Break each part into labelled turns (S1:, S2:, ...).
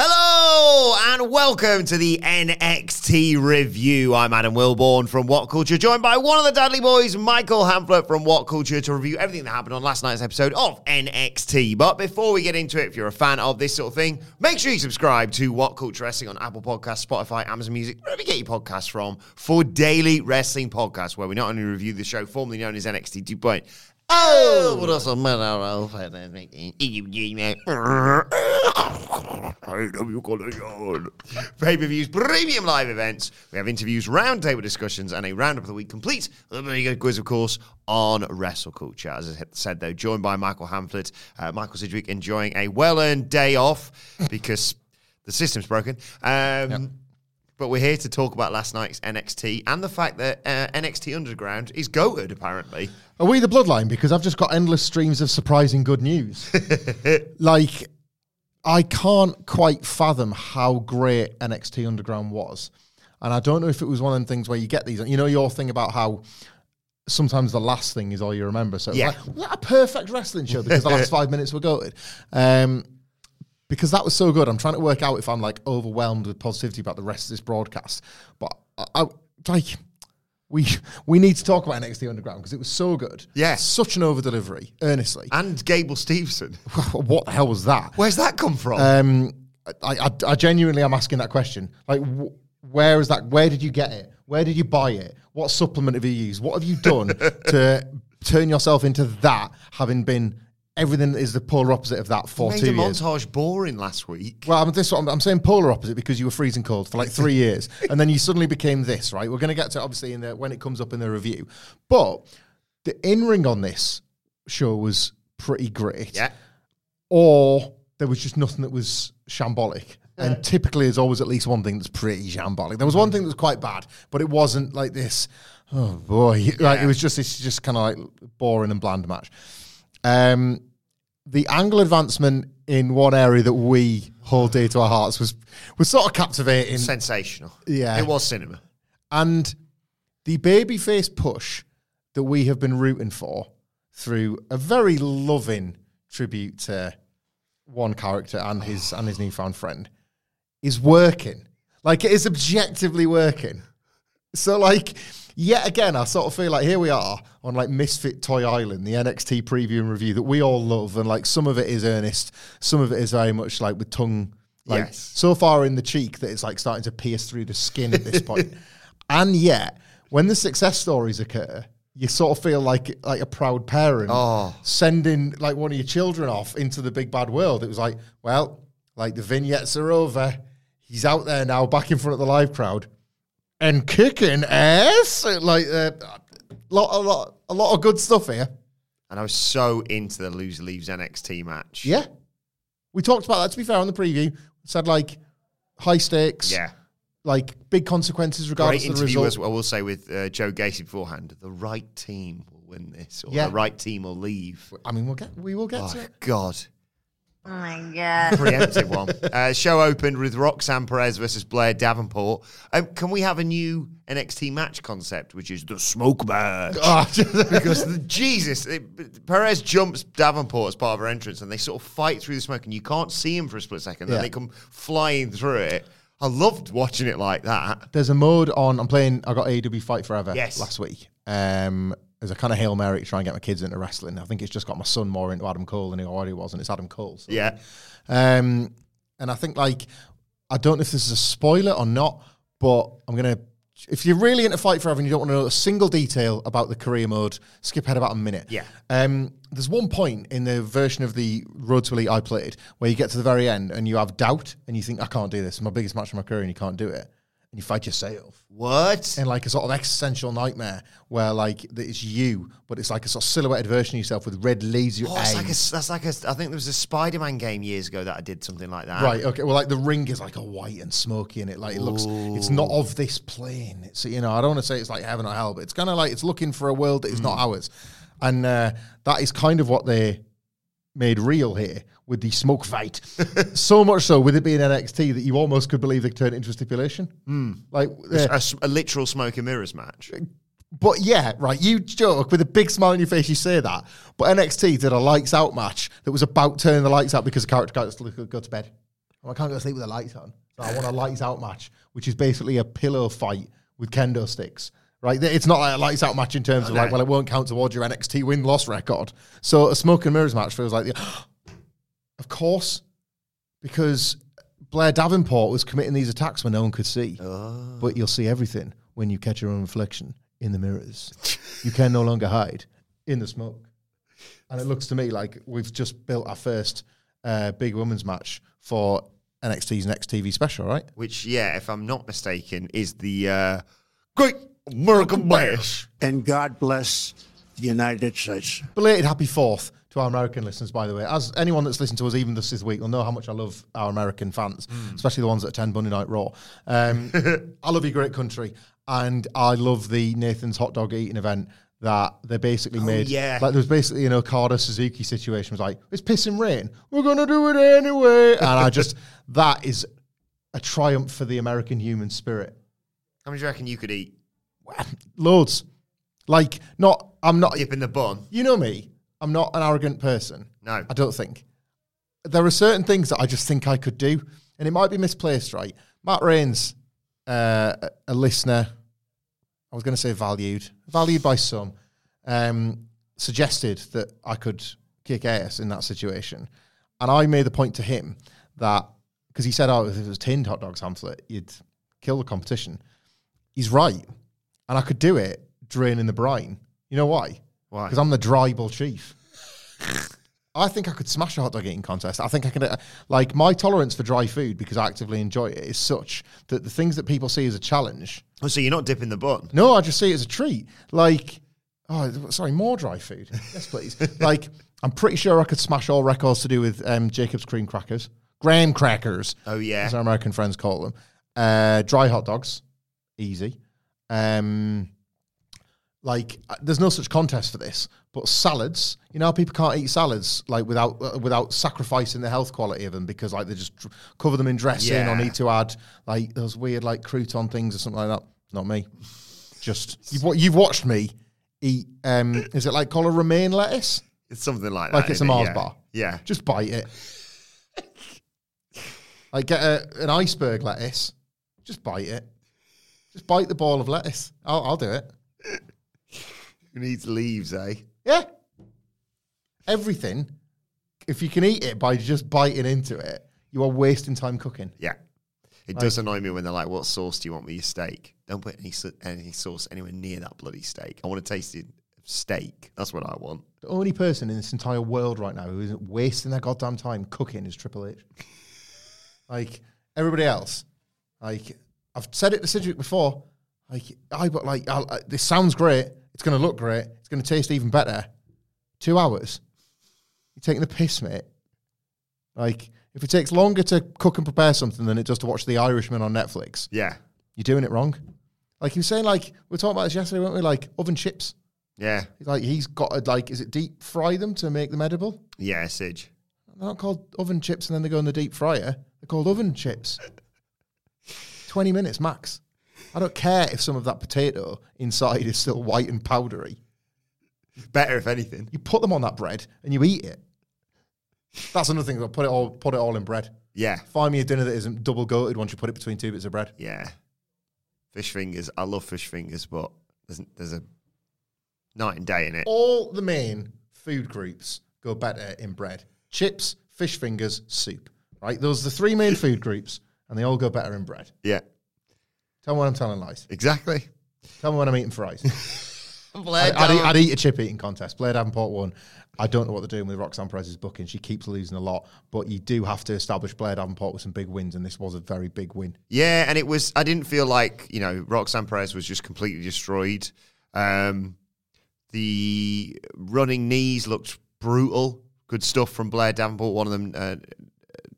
S1: Hello and welcome to the NXT review. I'm Adam Wilbourn from What Culture, joined by one of the Dudley boys, Michael Hamflett from What Culture, to review everything that happened on last night's episode of NXT. But before we get into it, if you're a fan of this sort of thing, make sure you subscribe to What Culture Wrestling on Apple Podcasts, Spotify, Amazon Music, wherever you get your podcasts from, for daily wrestling podcasts, where we not only review the show formerly known as NXT 2.0. Oh, but also man, I don't know. Pay per views, premium live events. We have interviews, roundtable discussions, and a roundup of the week complete. A very good quiz, of course, on wrestle culture. As I said, though, joined by Michael Hamflett. Uh, Michael Sidgwick enjoying a well earned day off because the system's broken. Um, But we're here to talk about last night's NXT and the fact that uh, NXT Underground is goated, apparently.
S2: Are we the bloodline? Because I've just got endless streams of surprising good news. like, I can't quite fathom how great NXT Underground was. And I don't know if it was one of the things where you get these, you know, your thing about how sometimes the last thing is all you remember. So,
S1: Yeah.
S2: like, a perfect wrestling show because the last five minutes were goated. Um, because that was so good. I'm trying to work out if I'm like overwhelmed with positivity about the rest of this broadcast. But I, I like we we need to talk about NXT Underground because it was so good.
S1: Yeah.
S2: such an over delivery. Earnestly,
S1: And Gable Steveson.
S2: what the hell was that?
S1: Where's that come from?
S2: Um, I, I, I genuinely am asking that question. Like, wh- where is that? Where did you get it? Where did you buy it? What supplement have you used? What have you done to turn yourself into that? Having been everything is the polar opposite of that for
S1: Made
S2: two
S1: a
S2: years.
S1: montage boring last week.
S2: Well, I'm, this, I'm, I'm saying polar opposite because you were freezing cold for like three years, and then you suddenly became this. Right? We're going to get to it obviously in the when it comes up in the review, but the in ring on this show was pretty great.
S1: Yeah.
S2: Or there was just nothing that was shambolic. And typically, there's always at least one thing that's pretty shambolic. There was one thing that was quite bad, but it wasn't like this. Oh boy! Like it was just this, just kind of like boring and bland match. Um, the angle advancement in one area that we hold dear to our hearts was was sort of captivating,
S1: Sensational.
S2: Yeah.
S1: It was cinema.
S2: and the babyface push that we have been rooting for through a very loving tribute to one character and his and his newfound friend is working. Like it is objectively working. So like yet again, I sort of feel like here we are on like Misfit Toy Island, the NXT preview and review that we all love, and like some of it is earnest, some of it is very much like with tongue like
S1: Yes.
S2: so far in the cheek that it's like starting to pierce through the skin at this point. and yet, when the success stories occur, you sort of feel like like a proud parent
S1: Oh.
S2: sending like one of your children off into the big bad world. It was like, well, like the vignettes are over. He's out there now, back in front of the live crowd, and kicking ass. Like uh, lot, a lot, a lot of good stuff here.
S1: And I was so into the loser leaves NXT match.
S2: Yeah, we talked about that. To be fair, on the preview, said like high stakes.
S1: Yeah.
S2: like big consequences regardless
S1: Great
S2: of the
S1: interview,
S2: result.
S1: as I will say, with uh, Joe Gacy beforehand. The right team will win this, or
S2: Yeah.
S1: the right team will leave.
S2: I mean, we'll get we will get to
S1: Oh,
S2: it.
S1: God.
S3: Oh my god.
S1: Preemptive one. Uh, show opened with Roxanne Perez versus Blair Davenport. Um, can we have a new NXT match concept, which is the smoke match?
S2: Ah,
S1: because the, Jesus, it, Perez jumps Davenport as part of her entrance, and they sort of fight through the smoke, and you can't see him for a split second. Then they come flying through it. I loved watching it like that.
S2: There's a mode on. I'm playing. I got AEW Fight Forever
S1: Yes.
S2: last week. Um, as a kind of hail mary to try and get my kids into wrestling. I think it's just got my son more into Adam Cole than he already was, and it's Adam Cole. so-
S1: Yeah.
S2: Um, and I think like I don't know if this is a spoiler or not, but I'm gonna. If you're really into Fight Forever and you don't want to know a single detail about the career mode, skip ahead about a minute.
S1: Yeah.
S2: Um, there's one point in the version of the Road to Elite I played where you get to the very end and you have doubt and you think I can't do this. It's my biggest match of my career and you can't do it, and you fight yourself
S1: What?
S2: in like a sort of existential nightmare where like it's you, but it's like a sort of silhouetted version of yourself with red laser
S1: Oh, it's like a, that's like a. I think there was a Spider-Man game years ago that I did something like that.
S2: Right. Okay. Well, like the ring is like a white and smoky, and it like it looks. It's not of this plane. It's you know I don't want to say it's like heaven or hell, but it's kind of like it's looking for a world that is not ours, and uh, that is kind of what they made real here with the smoke fight. so much so with it being NXT that you almost could believe they turned it into a stipulation. Like, uh,
S1: A, a literal smoke and mirrors match.
S2: but yeah, right. You joke with a big smile on your face. You say that, but NXT did a lights out match that was about turning the lights out because the character got to go to bed. I can't go to sleep with the lights on. So I want a lights out match, which is basically a pillow fight with kendo sticks. Right, it's not like a lights out match in terms of like, well, it won't count towards your NXT win loss record. So a smoke and mirrors match feels like the, of course, because Blair Davenport was committing these attacks when no one could see. But you'll see everything when you catch your own reflection in the mirrors. you can no longer hide in the smoke. And it looks to me like we've just built our first uh, big women's match for NXT's next TV special, right?
S1: Which, yeah, if I'm not mistaken, is the uh, Great American Bash.
S4: and God bless the United States.
S2: Belated happy fourth to our American listeners, by the way. As anyone that's listened to us even this this week will know how much I love our American fans, especially the ones that attend Monday Night Raw. Um, I love your great country, and I love the Nathan's hot dog eating event that they basically made.
S1: yeah.
S2: like there was basically an Okada Suzuki situation. It was like it's pissing rain, we're gonna do it anyway, and I just that is a triumph for the American human spirit.
S1: How many do you reckon you could eat?
S2: Loads, like not. I'm not.
S1: Dip in the bun.
S2: You know me. I'm not an arrogant person.
S1: No.
S2: I don't think. There are certain things that I just think I could do, and it might be misplaced, right? Matt Rains, uh, a- a listener, I was going to say valued, valued by some, um, suggested that I could kick ass in that situation. And I made the point to him that, because he said, oh, if it was tinned hot dogs pamphlet, you'd kill the competition. He's right. And I could do it draining the brine. You know why?
S1: Why?
S2: Because I'm the dry bull chief. I think I could smash a hot dog eating contest. I think I can, uh, like, my tolerance for dry food because I actively enjoy it is such that the things that people see as a challenge,
S1: Oh, so you're not dipping the bun?
S2: no, I just see it as a treat. Like, oh, sorry, more dry food. Yes, please. like, I'm pretty sure I could smash all records to do with um, Jacob's cream crackers, graham crackers,
S1: Oh, yeah.
S2: as our American friends call them. Uh, dry hot dogs, easy. Um, like, uh, there's no such contest for this. But salads, you know, how people can't eat salads like without uh, without sacrificing the health quality of them because like they just dr- cover them in dressing or need to add like those weird like crouton things or something like that. Not me. Just you've you've watched me eat. Um, is it like called a romaine lettuce?
S1: It's something like that Like
S2: it's a
S1: isn't it?
S2: Mars
S1: yeah.
S2: bar.
S1: Yeah.
S2: Just bite it. like get a, an iceberg lettuce. Just bite it. Just bite the ball of lettuce. I'll, I'll do it.
S1: Who needs leaves, eh?
S2: Yeah. Everything. If you can eat it by just biting into it, you are wasting time cooking.
S1: Yeah. It does annoy me when they're like, "What sauce do you want with your steak?" Don't put any sa- any sauce anywhere near that bloody steak. I want to taste it steak. That's what I want.
S2: The only person in this entire world right now who isn't wasting their goddamn time cooking is Triple H. like everybody else, like I've said it to Cedric before. Like I, but like I'll, uh, this sounds great. It's going to look great. It's going to taste even better. Two hours. You're taking the piss, mate. Like if it takes longer to cook and prepare something than it does to watch The Irishman on Netflix,
S1: Yeah.
S2: you're doing it wrong. Like you were saying, like we were talking about this yesterday, weren't we? Like oven chips.
S1: Yeah.
S2: Like he's got to like, is it deep fry them to make them edible?
S1: Yeah, Sidge.
S2: They're not called oven chips and then they go in the deep fryer. They're called oven chips. 20 minutes max. I don't care if some of that potato inside is still white and powdery.
S1: Better if anything.
S2: You put them on that bread and you eat it. That's another thing. Put it all, put it all in bread.
S1: Yeah.
S2: Find me a dinner that isn't double goated once you put it between two bits of bread.
S1: Yeah. Fish fingers. I love fish fingers, but there's there's a night and day in it.
S2: All the main food groups go better in bread: chips, fish fingers, soup. Right? Those are the three main food groups, and they all go better in bread.
S1: Yeah,
S2: Tell me when I'm telling lies.
S1: exactly.
S2: Tell me when I'm eating fries.
S1: Blade
S2: I'd, eat, I'd eat a chip eating contest. Blair Davenport won. I don't know what they're doing with Roxanne Perez's booking. She keeps losing a lot, but you do have to establish Blair Davenport with some big wins, and this was a very big win.
S1: Yeah, and it was. I didn't feel like you know Roxanne Perez was just completely destroyed. Um, the running knees looked brutal. Good stuff from Blair Davenport. One of them uh,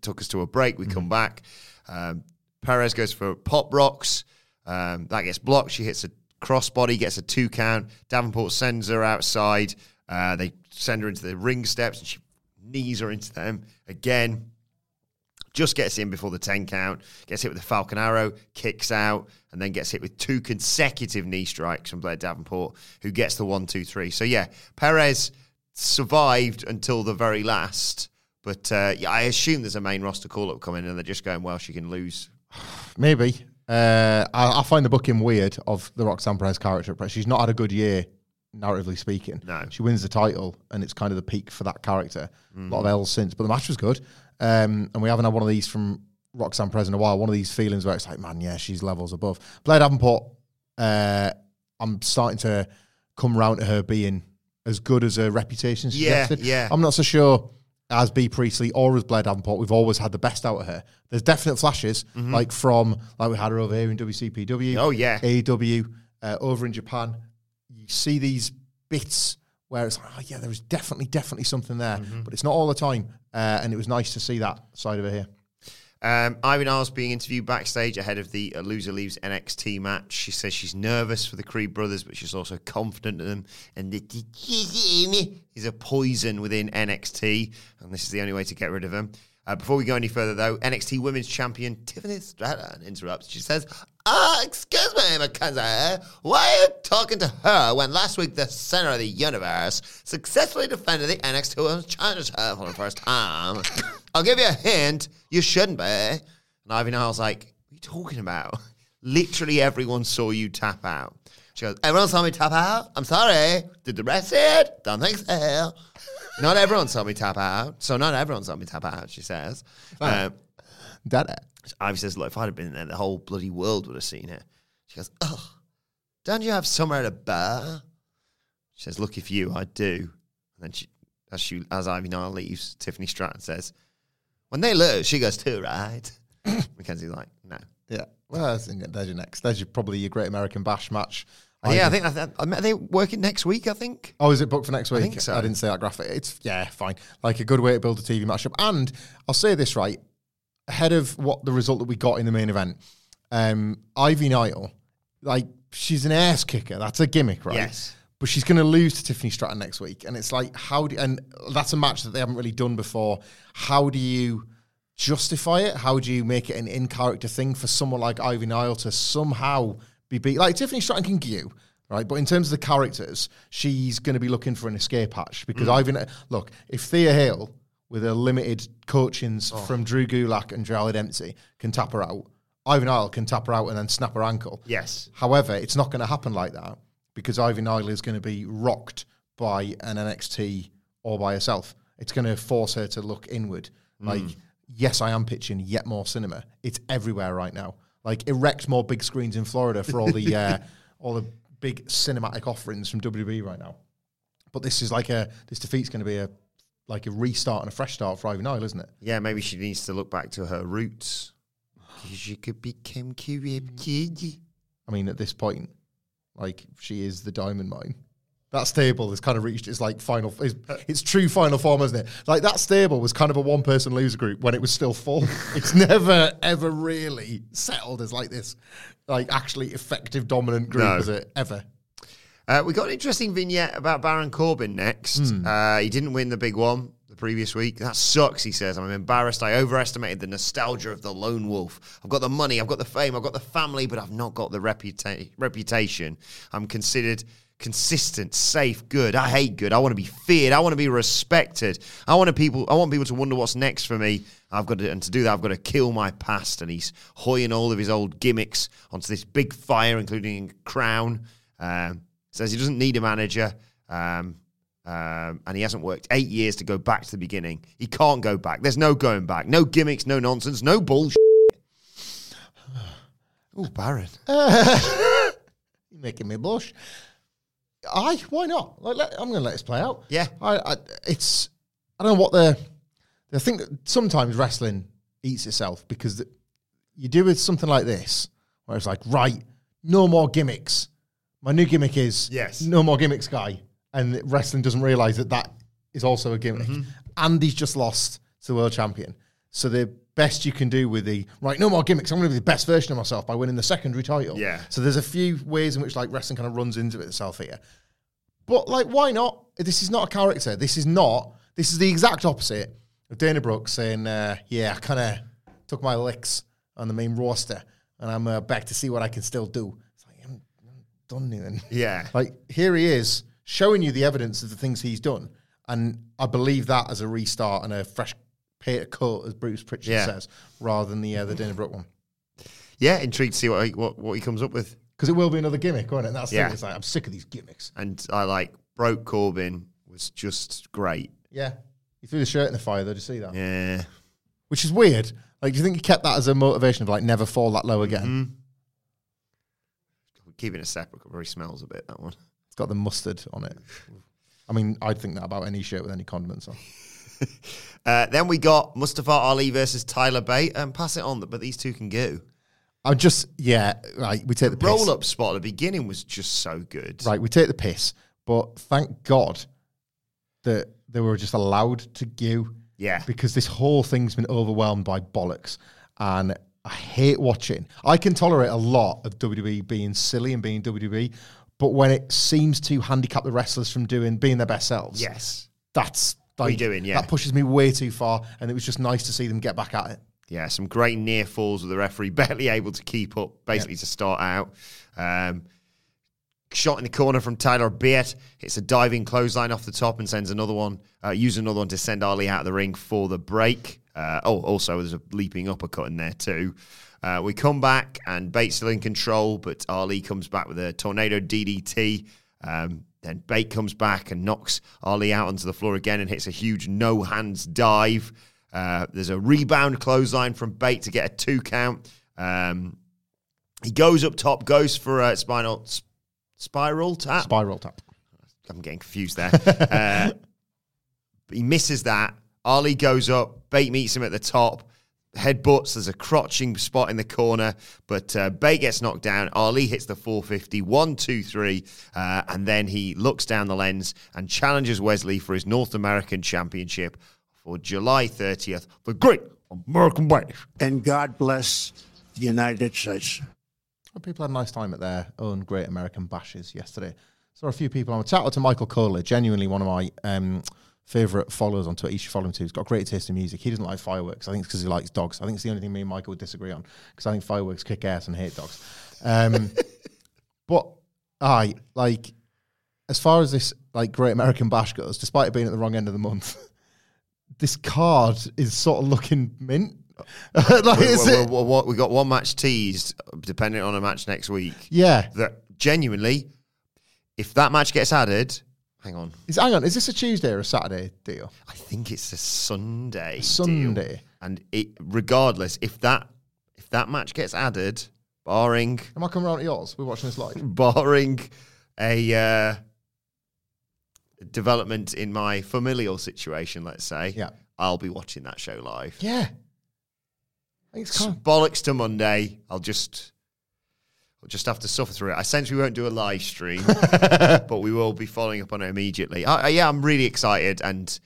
S1: took us to a break. We come back. Um, Perez goes for pop rocks. Um, that gets blocked. She hits a crossbody, gets a two count. Davenport sends her outside. Uh, they send her into the ring steps, and she knees her into them again just gets in before the 10 count, gets hit with the Falcon Arrow, kicks out, and then gets hit with two consecutive knee strikes from Blair Davenport, who gets the one, two, three. So, yeah, Perez survived until the very last. But uh, yeah, I assume there's a main roster call up coming, and they're just going, well, she can lose.
S2: Maybe. Uh, I, I find the booking weird of the Roxanne Perez character, she's not had a good year, narratively speaking.
S1: No.
S2: She wins the title, and it's kind of the peak for that character. A lot of L's since, but the match was good. Um, and we haven't had one of these from Roxanne Perez in a while. One of these feelings where it's like, man, yeah, she's levels above. Blair Davenport, uh, I'm starting to come round to her being as good as her reputation
S1: Yeah, yeah.
S2: I'm not so sure as Bea Priestley or as Blair Davenport, we've always had the best out of her. There's definite flashes, like from like we had her over here in WCPW.
S1: Mm-hmm. Oh, yeah.
S2: AEW uh, over in Japan. You see these bits where it's like, oh yeah, there is definitely, definitely something there,
S1: Mm-hmm.
S2: but it's not all the time. Uh, and it was nice to see that side of her here.
S1: Um, Ivy Nile being interviewed backstage ahead of the Loser Leaves NXT match. She says she's nervous for the Creed brothers, but she's also confident in them. And that is a poison within NXT, and this is the only way to get rid of them. Uh, before we go any further, though, NXT Women's Champion Tiffany Stratton interrupts. She says, Ah, excuse me, Mackenzie. Why are you talking to her when last week the center of the universe successfully defended the NXT Women's Championship for the first time? I'll give you a hint. You shouldn't be. And Ivy Nile was like, what are you talking about? Literally everyone saw you tap out. She goes, everyone saw me tap out? I'm sorry. Did the rest see it? Don't think so. not everyone saw me tap out. So not everyone saw me tap out, she says. Um,
S2: That
S1: Ivy says, look, if I'd have been there, the whole bloody world would have seen it. She goes, oh, don't you have somewhere to bar? She says, look, if you, I do. And then she, as she, as Ivy Nile leaves, Tiffany Stratton says, when they lose, she goes too, right? Mackenzie's like, no.
S2: yeah. Well, there's your next. There's your, probably your Great American Bash match.
S1: Oh, yeah, I think I, I, are they working next week. I think.
S2: Oh, is it booked for next week?
S1: think so.
S2: I didn't say that graphic. It's yeah, fine. Like a good way to build a TV matchup. And I'll say this right ahead of what the result that we got in the main event. Um, Ivy Nile, like she's an ass kicker. That's a gimmick, right?
S1: Yes.
S2: But she's going to lose to Tiffany Stratton next week, and it's like how do and that's a match that they haven't really done before. How do you justify it? How do you make it an in character thing for someone like Ivy Nile to somehow be beat? Like Tiffany Stratton can give you, right? But in terms of the characters, she's going to be looking for an escape hatch because Ivy. Look, if Thea Hale with a limited coachings from Drew Gulak and Charlie Dempsey can tap her out, Ivy Nile can tap her out and then snap her ankle.
S1: Yes.
S2: However, it's not going to happen like that because Ivy Nile is going to be rocked by an NXT or by herself. It's going to force her to look inward. Like, yes, I am pitching yet more cinema. It's everywhere right now. Like, erect more big screens in Florida for all the uh, all the big cinematic offerings from WWE right now. But this is like a this defeat's going to be a like a restart and a fresh start for Ivy Nile, isn't it?
S1: Yeah, maybe she needs to look back to her roots. She could become.
S2: I mean, at this point, like she is the diamond mine. That stable has kind of reached its like final, its, its true final form, isn't it? Like that stable was kind of a one-person loser group when it was still full. it's never ever really settled as like this, like actually effective dominant group
S1: No.
S2: as it ever.
S1: Uh, we got an interesting vignette about Baron Corbin next. Uh, he didn't win the big one the previous week. That sucks, he says. I'm embarrassed. I overestimated the nostalgia of the lone wolf. I've got the money, I've got the fame, I've got the family, but I've not got the reputa- reputation. I'm considered consistent, safe, good. I hate good. I want to be feared. I want to be respected. I want people. I want people to wonder what's next for me. I've got to, and to do that, I've got to kill my past. And he's hoying all of his old gimmicks onto this big fire, including crown. Um, says he doesn't need a manager. Um, um, and he hasn't worked eight years to go back to the beginning. He can't go back. There's no going back. No gimmicks, no nonsense, no bullshit. Oh, Baron.
S2: You're making me blush. Aye, why not? Like, let, I'm going to let this play out.
S1: Yeah.
S2: I, I, it's I don't know what the. I think that sometimes wrestling eats itself because the, you do with something like this, where it's like, right, no more gimmicks. My new gimmick is
S1: Yes.
S2: no more gimmicks, guy, and wrestling doesn't realize that that is also a gimmick. And he's just lost to the world champion. So the best you can do with the right, no more gimmicks. I'm going to be the best version of myself by winning the secondary title.
S1: Yeah.
S2: So there's a few ways in which like wrestling kind of runs into itself here. But like, why not? This is not a character. This is not. This is the exact opposite of Dana Brooks saying, uh, "Yeah, I kind of took my licks on the main roster, and I'm uh, back to see what I can still do." It's like I'm, I'm done then.
S1: Yeah.
S2: Like here he is showing you the evidence of the things he's done, and I believe that as a restart and a fresh pair of coat, as Bruce Pritchard
S1: Yeah.
S2: says, rather than the uh, the Dana Brooke one.
S1: Yeah, intrigued to see what he, what, what he comes up with.
S2: Because it will be another gimmick, won't it? And that's the
S1: Yeah.
S2: thing. It's like I'm sick of these gimmicks.
S1: And I like broke Corbin was just great.
S2: Yeah. He threw the shirt in the fire, though. Did you see that?
S1: Yeah.
S2: Which is weird. Like, do you think he kept that as a motivation of like never fall that low again?
S1: Mm-hmm. Keeping it separate probably smells a bit, that one.
S2: It's got the mustard on it. I mean, I'd think that about any shirt with any condiments on.
S1: Uh, then we got Mustafa Ali versus Tyler Bate. And pass it on, but these two can go.
S2: I'm just, yeah, right. We take the piss.
S1: Roll up spot at the beginning was just so good.
S2: Right, we take the piss. But thank God that they were just allowed to go.
S1: Yeah.
S2: Because this whole thing's been overwhelmed by bollocks. And I hate watching. I can tolerate a lot of WWE being silly and being WWE. But when it seems to handicap the wrestlers from doing being their best selves,
S1: Yes.
S2: that's like,
S1: doing? Yeah.
S2: that pushes me way too far. And it was just nice to see them get back at it.
S1: Yeah, some great near falls with the referee barely able to keep up, basically to start out. Um, shot in the corner from Tyler Bate. Hits a diving clothesline off the top and sends another one, uh, use another one to send Ali out of the ring for the break. Uh, oh, also, there's a leaping uppercut in there too. Uh, we come back and Bates still in control, but Ali comes back with a tornado DDT. Um, then Bate comes back and knocks Ali out onto the floor again and hits a huge no hands dive. Uh, there's a rebound clothesline from Bate to get a two count. Um, he goes up top, goes for a spinal sp- spiral tap.
S2: Spiral tap.
S1: I'm getting confused there. uh, he misses that. Ali goes up. Bate meets him at the top. Headbutts. There's a crotching spot in the corner, but uh, Bate gets knocked down. Ali hits the 450. One, two, three. Uh, and then he looks down the lens and challenges Wes Lee for his North American Championship for July 30th. The Great American Way.
S4: And God bless the United States.
S2: Well, people had a nice time at their own Great American Bashes yesterday. Saw a few people on. Shout out to Michael Kohler, genuinely one of my um, favourite followers on Twitter. You should follow him too. He's got a great taste in music. He doesn't like fireworks. I think it's because he likes dogs. I think it's the only thing me and Michael would disagree on because I think fireworks kick ass and hate dogs. Um, but I like as far as this like Great American Bash goes, despite it being at the wrong end of the month, this card is sort of looking mint. like,
S1: We-
S2: is
S1: we-
S2: it?
S1: we- got one match teased, depending on a match next week.
S2: Yeah.
S1: That genuinely, if that match gets added, hang on,
S2: Is, hang on, is this a Tuesday or a Saturday deal?
S1: I think it's a Sunday. deal.
S2: Sunday.
S1: and it regardless if that if that match gets added, barring
S2: Am I coming around to yours? We're watching this live.
S1: barring a uh, development in my familial situation, let's say,
S2: Yeah.
S1: I'll be watching that show live.
S2: Yeah. It's
S1: Bollocks to Monday. I'll just. I'll just have to suffer through it. I sense we won't do a live stream, but we will be following up on it immediately. I, I- yeah, I'm really excited. And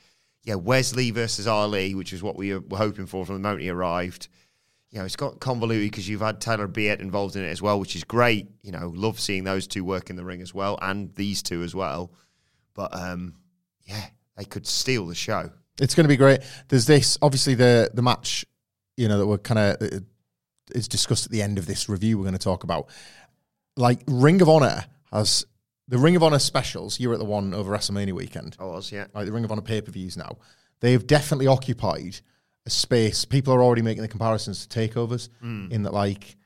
S1: yeah, Wes Lee versus Ali, which is what we were hoping for from the moment he arrived. You know, it's got convoluted because you've had Tyler Bate involved in it as well, which is great. You know, love seeing those two work in the ring as well, and these two as well. But um, yeah, they could steal the show.
S2: it's going to be great. There's this, obviously, the the match, you know, that we're kind of, uh, uh, is discussed at the end of this review we're going to talk about. Like, Ring of Honor has, the Ring of Honor specials, you were at the one over WrestleMania weekend.
S1: I was, yeah.
S2: like the Ring of Honor pay per views now, they've definitely occupied a space. People are already making the comparisons to takeovers mm. in that like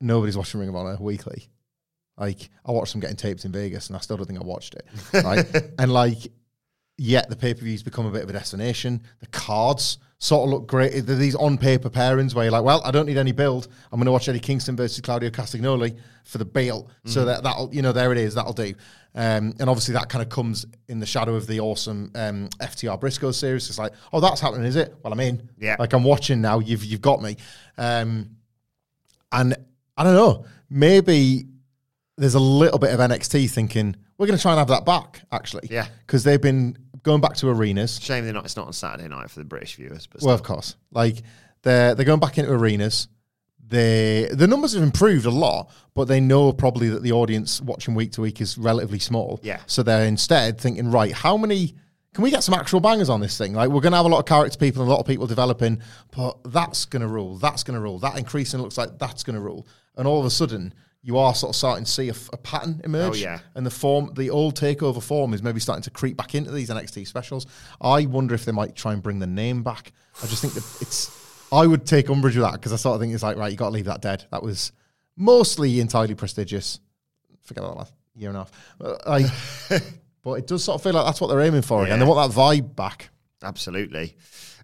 S2: nobody's watching Ring of Honor weekly. Like I watched them getting taped in Vegas, and I still don't think I watched it. Right, and like yet the pay per views become a bit of a destination. The cards sort of look great. They're these on paper pairings where you're like, well, I don't need any build. I'm going to watch Eddie Kingston versus Claudio Castagnoli for the belt. So that that'll you know there it is. That'll do. Um, and obviously that kind of comes in the shadow of the awesome um, FTR Briscoe series. It's like, oh, that's happening, is it? Well, I'm in.
S1: Yeah.
S2: Like I'm watching now. You've you've got me. Um, and I don't know. Maybe there's a little bit of NXT thinking we're going to try and have that back. Actually,
S1: Yeah.
S2: because they've been going back to arenas.
S1: Shame they're not. It's not on Saturday night for the British viewers. But
S2: Well,
S1: still.
S2: of course, like they're they're going back into arenas. They the numbers have improved a lot, but they know probably that the audience watching week to week is relatively small.
S1: Yeah.
S2: So they're instead thinking, right, how many can we get some actual bangers on this thing? Like we're gonna have a lot of character people and a lot of people developing, but that's gonna rule. That's gonna rule. That increasing looks like that's gonna rule. And all of a sudden, you are sort of starting to see a pattern emerge.
S1: Oh, yeah.
S2: And the form, the old takeover form, is maybe starting to creep back into these NXT specials. I wonder if they might try and bring the name back. I just think that it's. I would take umbrage with that because I sort of think it's like right, you got to leave that dead. That was mostly entirely prestigious. Forget that last year and a half. But, like, but it does sort of feel like that's what they're aiming for again. They want that vibe back.
S1: Absolutely.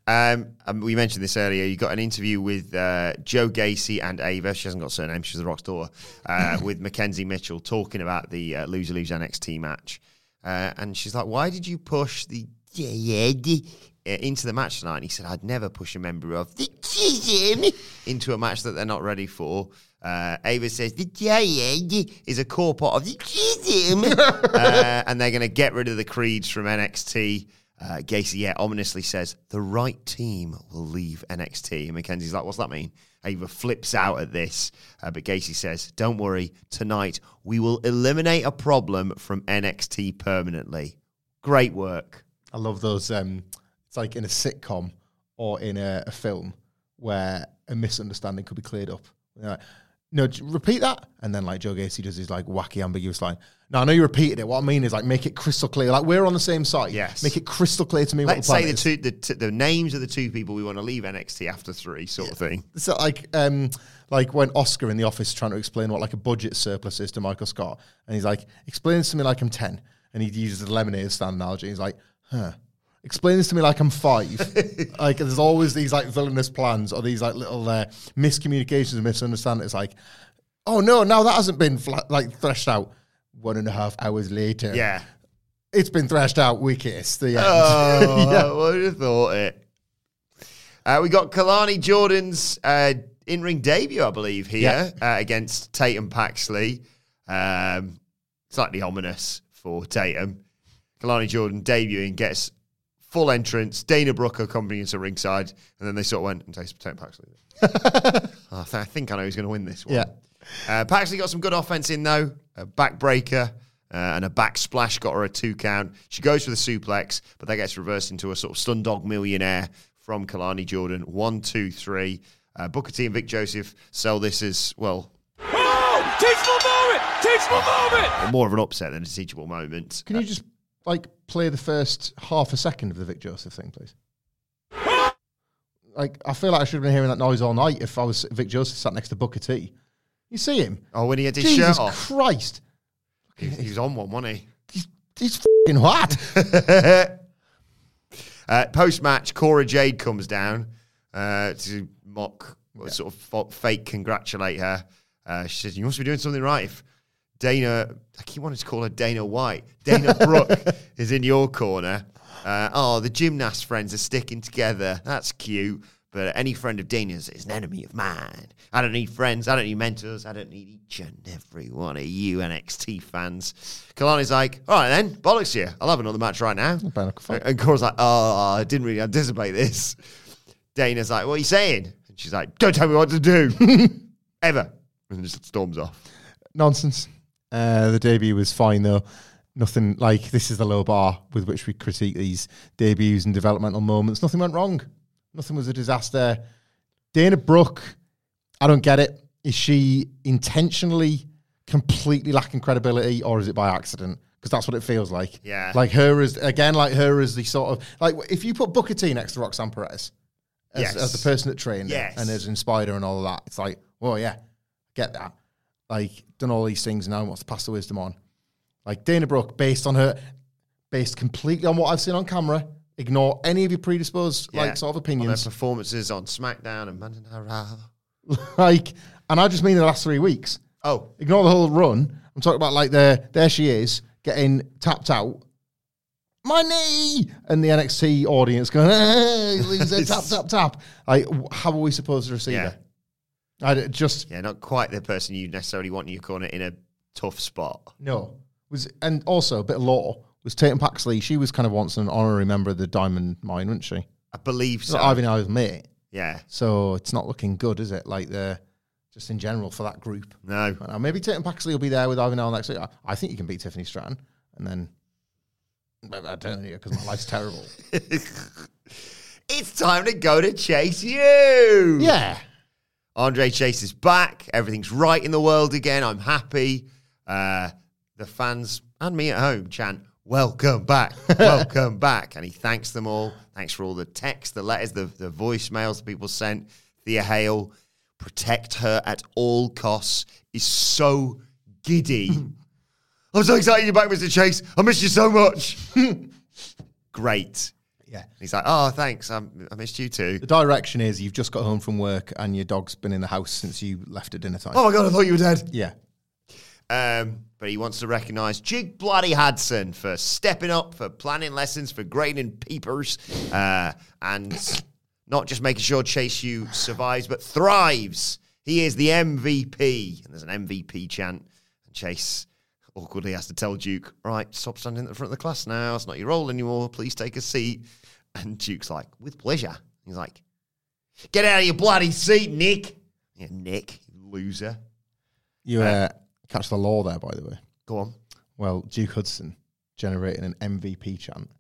S1: Um, um, we mentioned this earlier. You got an interview with uh, Joe Gacy and Ava. She hasn't got a surname. She's the Rock's daughter. Uh, with Mackenzie Mitchell talking about the uh, loser lose NXT match, uh, and she's like, "Why did you push the Dyad into the match tonight?" And he said, "I'd never push a member of the Dyad into a match that they're not ready for." Uh, Ava says the Dyad is a core part of the Jed, uh, and they're going to get rid of the creeds from NXT. Uh, Gacy, yeah, ominously says the right team will leave NXT. And Mackenzie's like, what's that mean? Ava flips out at this, uh, but Gacy says, don't worry, tonight we will eliminate a problem from NXT permanently. Great work.
S2: I love those. Um, it's like in a sitcom or in a, a film where a misunderstanding could be cleared up. You're like, no, repeat that, and then like Joe Gacy does his like wacky ambiguous line. No, I know you repeated it. What I mean is like make it crystal clear. Like we're on the same side.
S1: Yes.
S2: Make it crystal clear to me.
S1: Let's
S2: what
S1: say
S2: the
S1: the
S2: is.
S1: two the, t- the names of the two people we want to leave NXT after three, sort of thing.
S2: So like um, like when Oscar in the office trying to explain what like a budget surplus is to Michael Scott, and he's like, explain this to me like I'm ten, and he uses the lemonade stand analogy. He's like, huh. Explain this to me like I'm five. like there's always these like villainous plans or these like little uh, miscommunications and misunderstandings. It's like, oh no, now that hasn't been like threshed out. One and a half hours later,
S1: Yeah.
S2: it's been threshed out. We kiss the end.
S1: Oh,
S2: Yeah.
S1: I would have thought it. Uh, we got Kelani Jordan's uh, in ring debut, I believe, here uh, against Tatum Paxley. Um, slightly ominous for Tatum. Kelani Jordan debuting, gets full entrance. Dana Brooke accompanying to ringside, and then they sort of went and takes Tatum Paxley. I, th- I think I know who's going to win this one.
S2: Yeah.
S1: Uh, Paxley got some good offense in though. A backbreaker uh, and a back splash got her a two count. She goes for the suplex, but that gets reversed into a sort of stun dog millionaire from Kelani Jordan. One, two, three. Uh, Booker T and Vic Joseph sell this as well. teachable moment. Teachable moment. More of an upset than a teachable moment.
S2: Can you just like play the first half a second of the Vic Joseph thing, please? Like, I feel like I should have been hearing that noise all night if I was Vic Joseph sat next to Booker T. You see him?
S1: Oh, when he had his
S2: Jesus
S1: shirt off,
S2: Christ.
S1: He's, he was on one, wasn't he?
S2: He's, he's fucking hot.
S1: Uh, Post match, Cora Jade comes down uh, to mock, or sort of fake congratulate her. Uh, she says, "You must be doing something right." If Dana, I keep wanting to call her Dana White. Dana Brooke is in your corner. Uh, oh, the gymnast friends are sticking together. That's cute. But any friend of Dana's is an enemy of mine. I don't need friends. I don't need mentors. I don't need each and every one of you NXT fans. Kelani's like, all right then, bollocks you. I'll have another match right now.
S2: bad enough fun.
S1: And Cora's like, oh, I didn't really anticipate this. Dana's like, what are you saying? And she's like, don't tell me what to do. Ever. And just storms off.
S2: Nonsense. Uh, the debut was fine, though. Nothing like this is the low bar with which we critique these debuts and developmental moments. Nothing went wrong. Nothing was a disaster. Dana Brooke, I don't get it. Is she intentionally completely lacking credibility or is it by accident? Because that's what it feels like.
S1: Yeah.
S2: Like her is again, like her as the sort of, like if you put Booker T next to Roxanne Perez as,
S1: Yes.
S2: as the person that trained her and has inspired her and all of that, it's like, oh yeah, get that. like done all these things and now wants to pass the wisdom on. Like Dana Brooke, based on her, based completely on what I've seen on camera. Ignore any of your predisposed
S1: Yeah.
S2: like sort of
S1: On
S2: opinions.
S1: performances on SmackDown and Monday Night Raw.
S2: like, and I just mean the last three weeks.
S1: Oh,
S2: Ignore the whole run. I'm talking about like there, there she is getting tapped out. My knee, and the NXT audience going, hey, loser, tap, tap, tap. Like, how are we supposed to receive
S1: Yeah.
S2: it? I just
S1: yeah, not quite the person you necessarily want in your corner in a tough spot.
S2: no. Was and also a bit of law was Tatum Paxley. She was kind of once an honorary member of the Diamond Mine, wasn't she?
S1: I believe so.
S2: So Ivy and I was mate,
S1: yeah,
S2: so it's not looking good, is it? Like the just in general for that group.
S1: no.
S2: Now, maybe Tatum Paxley will be there with Ivy Nile next week. I, I think you can beat Tiffany Stratton, and then I don't know because my life's terrible.
S1: It's time to go to Chase U.
S2: Yeah,
S1: Andre Chase is back. Everything's right in the world again. I'm happy. Uh, the fans and me at home chant, Welcome back, welcome back. And he thanks them all. Thanks for all the texts, the letters, the, the voicemails people sent. Thea Hale, protect her at all costs, is so giddy. I'm so excited you're back, Mr. Chase. I miss you so much. Great.
S2: Yeah.
S1: He's like, oh, thanks. I'm, I missed you too.
S2: The direction is you've just got home from work and your dog's been in the house since you left at dinner time.
S1: Oh my God, I thought you were dead.
S2: Yeah,
S1: Um, but he wants to recognise Duke Bloody Hudson for stepping up, for planning lessons, for grading peepers, uh, and not just making sure Chase U survives, but thrives. He is the MVP. And there's an MVP chant. And Chase awkwardly has to tell Duke, right, stop standing at the front of the class now. It's not your role anymore. Please take a seat. And Duke's like, with pleasure. He's like, get out of your bloody seat, Nick. Yeah, Nick, loser.
S2: you uh, catch the law there, by the way.
S1: Go on.
S2: Well, Duke Hudson generating an MVP chant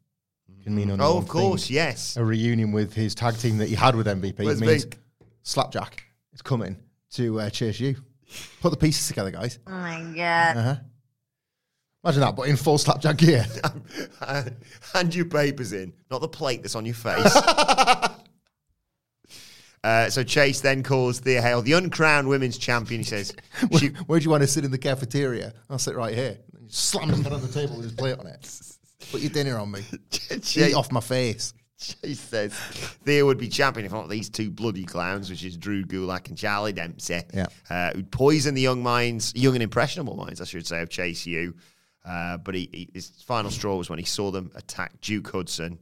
S2: can mean only
S1: Oh,
S2: one
S1: of course,
S2: thing.
S1: yes.
S2: A reunion with his tag team that he had with MVP
S1: Let's
S2: means
S1: think.
S2: Slapjack is coming to uh, Chase U. Put the pieces together, guys.
S3: Oh my god.
S2: Uh-huh. Imagine that, but in full slapjack gear.
S1: Hand your papers in, not the plate that's on your face. uh, so Chase then calls Thea Hale the uncrowned women's champion. He says,
S2: Where,
S1: she,
S2: where do you want to sit in the cafeteria? I'll sit right here. Slams his head on the table with his plate on it. Put your dinner on me. Eat off my face.
S1: Chase says Thea would be champion if not these two bloody clowns, which is Drew Gulak and Charlie Dempsey,
S2: Yeah.
S1: uh, who'd poison the young minds, young and impressionable minds, I should say, of Chase U. Uh, but he, he, his final straw was when he saw them attack Duke Hudson.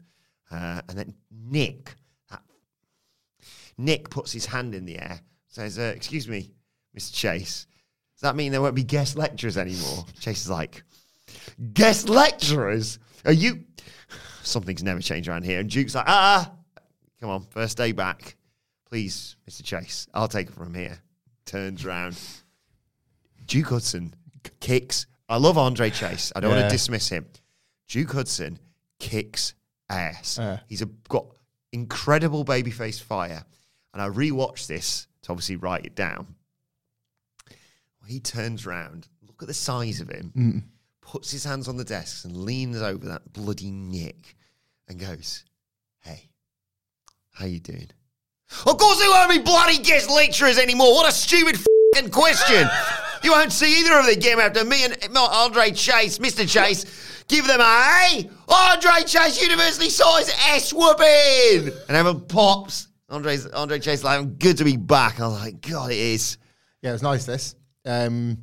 S1: Uh, and then Nick, that Nick puts his hand in the air, says, uh, Excuse me, Mr. Chase, does that mean there won't be guest lecturers anymore? Chase is like, Guest lecturers? Are you. Something's never changed around here. And Duke's like, Ah, come on, first day back. Please, Mr. Chase, I'll take it from here. Turns round. Duke Hudson kicks. I love Andre Chase. I don't want to dismiss him. Duke Hudson kicks ass.
S2: Yeah.
S1: He's a, got incredible babyface fire. And I rewatched this to obviously write it down. He turns round, look at the size of him, mm. puts his hands on the desks and leans over that bloody Nick and goes, Hey, how you doing? Of course they won't be bloody guest lecturers anymore. What a stupid fucking question. you won't see either of the game after me and Andre Chase, Mr. Chase, give them a Andre Chase University size S whooping. And everyone pops. Andre's Andre Chase like, I'm good to be back. I was like, God, it is.
S2: Yeah, it was nice, this. Um,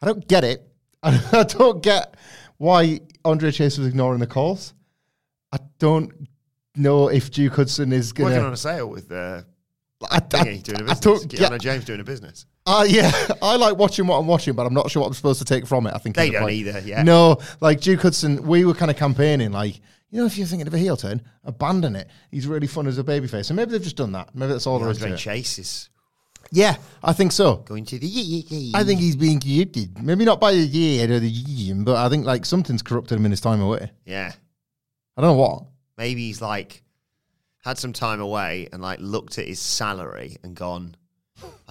S2: I don't get it. I don't get why Andre Chase was ignoring the calls. I don't know if Duke Hudson is going
S1: Working on a sale with uh,
S2: I, I,
S1: thingy, doing a
S2: I
S1: business.
S2: don't
S1: Keanu
S2: get.
S1: James doing a business.
S2: Uh, yeah, I like watching what I'm watching, but I'm not sure what I'm supposed to take from it. I think
S1: They don't
S2: point.
S1: either, yeah.
S2: No, like Duke Hudson, we were kind of campaigning, like you know, if you're thinking of a heel turn, abandon it. He's really fun as a babyface, and maybe they've just done that. Maybe that's all there is to
S1: Andre. Chase is
S2: Yeah, I think so.
S1: going to the.
S2: I think he's being corrupted. Maybe not by the year or the year, but I think like something's corrupted him in his time away.
S1: Yeah.
S2: I don't know what.
S1: maybe he's like had some time away and like looked at his salary and gone,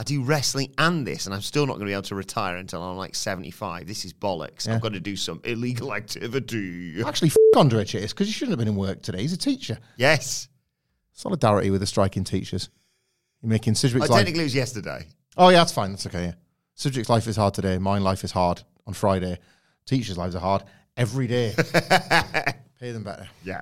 S1: I do wrestling and this, and I'm still not going to be able to retire until I'm like 75. This is bollocks.
S2: Yeah.
S1: I've got to do some illegal activity.
S2: Actually, f- Andre Chase because he shouldn't have been in work today. He's a teacher.
S1: Yes.
S2: Solidarity with the striking teachers. You're making Sidgwick's life.
S1: technically, it was yesterday.
S2: Oh yeah, that's fine. That's okay. Yeah. Subject's life is hard today. Mine life is hard on Friday. Teachers' lives are hard every day. Pay them better.
S1: Yeah.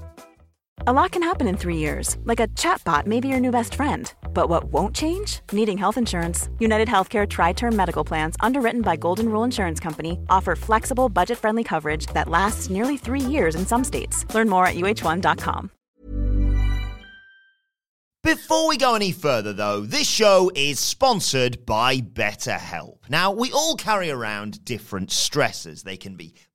S5: A lot can happen in three years, like a chatbot may be your new best friend. But what won't change? Needing health insurance. United Healthcare Tri Term Medical Plans, underwritten by Golden Rule Insurance Company, offer flexible, budget friendly coverage that lasts nearly three years in some states. Learn more at uh1.com.
S1: Before we go any further, though, this show is sponsored by BetterHelp. Now, we all carry around different stressors. They can be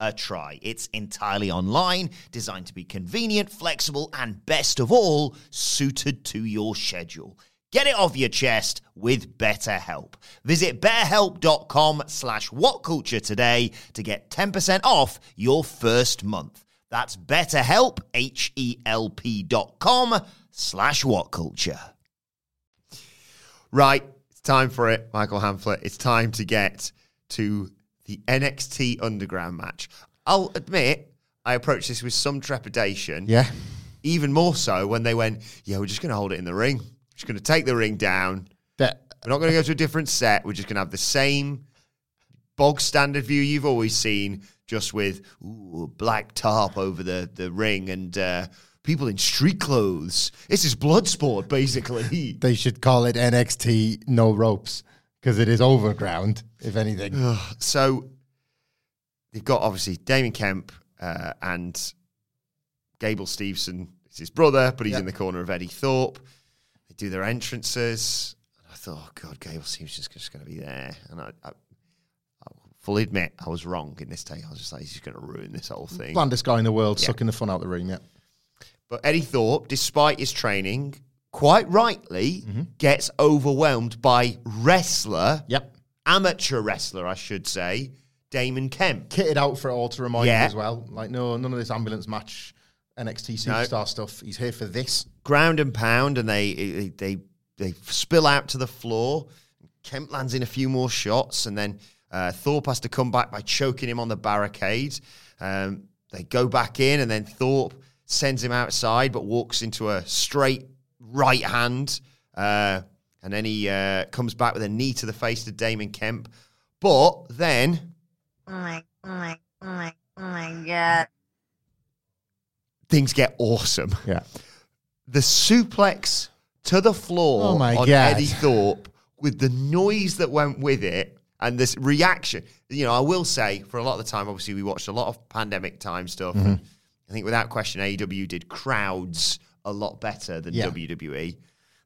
S1: a try? It's entirely online, designed to be convenient, flexible, and best of all, suited to your schedule. Get it off your chest with BetterHelp. Visit betterhelp.com slash whatculture today to get 10% off your first month. That's betterhelp, H-E-L-P dot com slash whatculture. Right, it's time for it, Michael Hamflett. It's time to get to the NXT Underground match. I'll admit, I approached this with some trepidation.
S2: Yeah.
S1: Even more so when they went, yeah, we're just going to hold it in the ring. We're just going to take the ring down.
S2: That
S1: We're not going to go to a different set. We're just going to have the same bog standard view you've always seen, just with ooh, black tarp over the, the ring and uh, people in street clothes. This is blood sport, basically.
S2: they should call it NXT No Ropes because it is overground, if anything.
S1: so they've got obviously Damon Kemp uh, and Gable Steveson is his brother, but he's
S2: Yep.
S1: in the corner of Eddie Thorpe. They do their entrances. And I thought, oh God, Gable Steveson's just going to be there. And I, I, I fully admit I was wrong in this take. I was just like, he's just going to ruin this whole thing.
S2: Blandest guy in the world,
S1: Yeah.
S2: sucking the fun out the ring. Yeah.
S1: But Eddie Thorpe, despite his training, quite rightly
S2: Mm-hmm.
S1: gets overwhelmed by wrestler,
S2: Yep.
S1: Amateur wrestler, I should say, Damon Kemp.
S2: Kitted out for it all to remind
S1: Yeah.
S2: you as well. Like, no, none of this ambulance match NXT
S1: No.
S2: superstar stuff. He's here for this.
S1: ground and pound, and they they they spill out to the floor. Kemp lands in a few more shots, and then uh, Thorpe has to come back by choking him on the barricade. Um, they go back in, and then Thorpe sends him outside, but walks into a straight right hand, uh, and then he uh, comes back with a knee to the face to Damon Kemp. But then
S3: Oh my, oh my, oh my, oh my god.
S1: things get awesome.
S2: Yeah.
S1: the suplex to the floor
S2: Oh my
S1: on
S2: God.
S1: Eddie Thorpe with the noise that went with it and this reaction. You know, I will say for a lot of the time, obviously, we watched a lot of pandemic time stuff.
S2: Mm-hmm.
S1: I think without question, AEW did crowds a lot better than
S2: Yeah.
S1: WWE.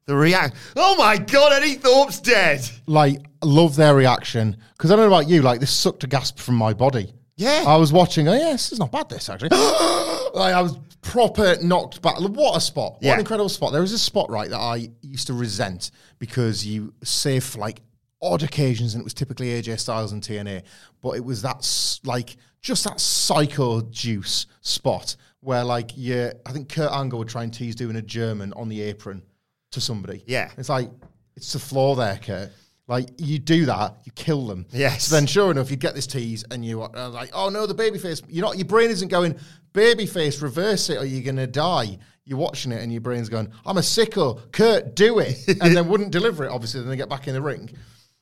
S1: The react, oh my God, Eddie Thorpe's dead.
S2: Like, love their reaction. Because I don't know about you, like, this sucked a gasp from my body.
S1: Yeah.
S2: I was watching, oh, yeah, this is not bad, this actually. like, I was proper knocked back. What a spot. What
S1: Yeah.
S2: an incredible spot. There is a spot, right, that I used to resent because you save for like odd occasions and it was typically AJ Styles and TNA. But it was that, like, just that psycho juice spot where, like, yeah, I think Kurt Angle would try and tease doing a German on the apron to somebody.
S1: Yeah.
S2: It's like, it's the floor there, Kurt. Like, you do that, you kill them.
S1: Yes.
S2: So then, sure enough, you get this tease and you are like, oh no, the babyface. You're not, your brain isn't going, babyface, reverse it or you're going to die. You're watching it and your brain's going, I'm a sicko. Kurt, do it. and then wouldn't deliver it, obviously. Then they get back in the ring.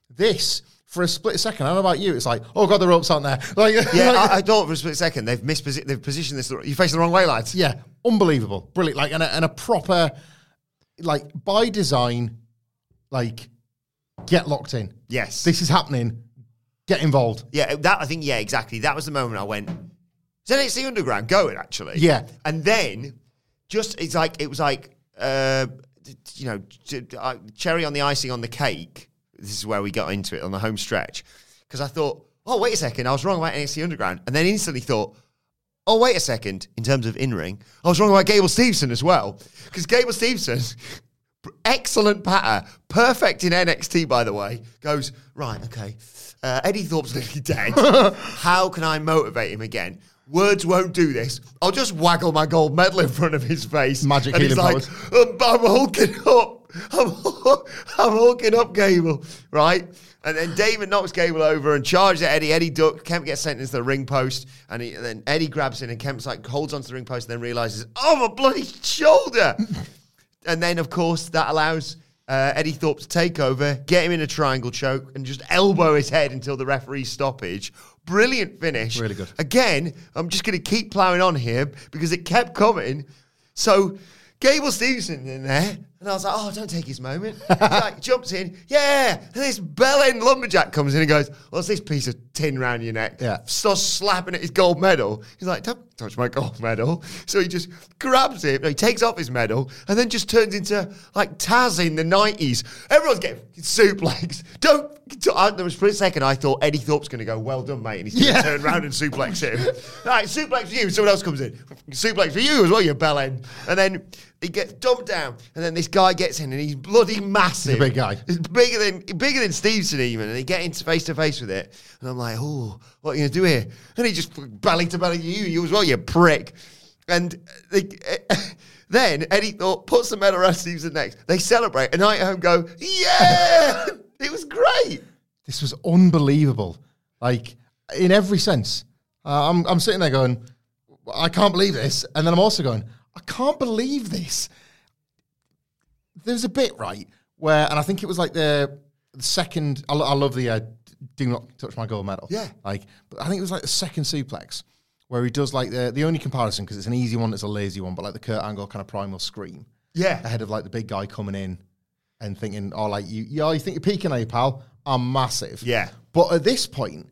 S2: This, for a split second, I don't know about you, it's like, oh God, the ropes aren't there. Like,
S1: Yeah,
S2: like-
S1: I, I thought for a split second they've misposi- they've positioned this. You faced the wrong way, lads.
S2: yeah, unbelievable, brilliant, like and a, and a proper like by design, like get locked in.
S1: Yes.
S2: This is happening. Get involved.
S1: Yeah, that I think. Yeah, exactly. That was the moment I went. Is NXT Underground going actually?
S2: Yeah.
S1: and then just it's like it was like uh, you know cherry on the icing on the cake. This is where we got into it on the home stretch because I thought, oh wait a second, I was wrong about NXT Underground, and then instantly thought. Oh, wait a second. In terms of in ring, I was wrong about Gable Steveson as well. Because Gable Steveson, excellent patter, perfect in NXT, by the way, goes, right, okay. Uh, Eddie Thorpe's nearly dead. How can I motivate him again? Words won't do this. I'll just waggle my gold medal in front of his face.
S2: Magic
S1: and he's like, I'm, I'm hulking up. I'm, I'm hulking up, Gable. Right? And then David knocks Gable over and charges at Eddie. Eddie duck. Kemp gets sent into the ring post. And, he, and then Eddie grabs in and Kemp's like holds onto the ring post and then realizes, oh, my bloody shoulder. and then, of course, that allows uh, Eddie Thorpe to take over, get him in a triangle choke, and just elbow his head until the referee's stoppage. Brilliant finish.
S2: Really good.
S1: Again, I'm just going to keep plowing on here because it kept coming. So Gable Steveson in there, and I was like, oh, don't take his moment. He like jumps in, yeah, and this bell end lumberjack comes in and goes, what's this piece of tin round your neck?
S2: Yeah.
S1: Starts slapping at his gold medal. He's like, don't touch my gold medal. So he just grabs it, he takes off his medal, and then just turns into like Taz in the 90s. Everyone's getting suplex. Don't. I, there was for a second I thought Eddie Thorpe's going to go, well done, mate, and he's going to
S2: Yeah.
S1: turn around and suplex him. right, suplex for you. Someone else comes in. Suplex for you as well, you bell end. And then he gets dumped down, and then this guy gets in, and he's bloody massive.
S2: He's a big guy.
S1: He's bigger than bigger than Steveson even, and he gets into face to face with it. And I'm like, oh, what are you gonna do here? And he just belly to belly you, you as well, you prick. And they, then Eddie Thorpe puts the medal around Steveson next. They celebrate, and I at home go, yeah, it was great.
S2: This was unbelievable. Like in every sense. Uh, I'm I'm sitting there going, I can't believe this, and then I'm also going, I can't believe this. There's a bit right where, and I think it was like the, the second. I, I love the uh, "Do not touch my gold medal."
S1: Yeah.
S2: like, but I think it was like the second suplex where he does like the the only comparison because it's an easy one, it's a lazy one, but like the Kurt Angle kind of primal scream
S1: Yeah,
S2: ahead of like the big guy coming in and thinking, oh, like you, yeah, you think you're peaking, are you, pal? I'm massive.
S1: Yeah.
S2: But at this point,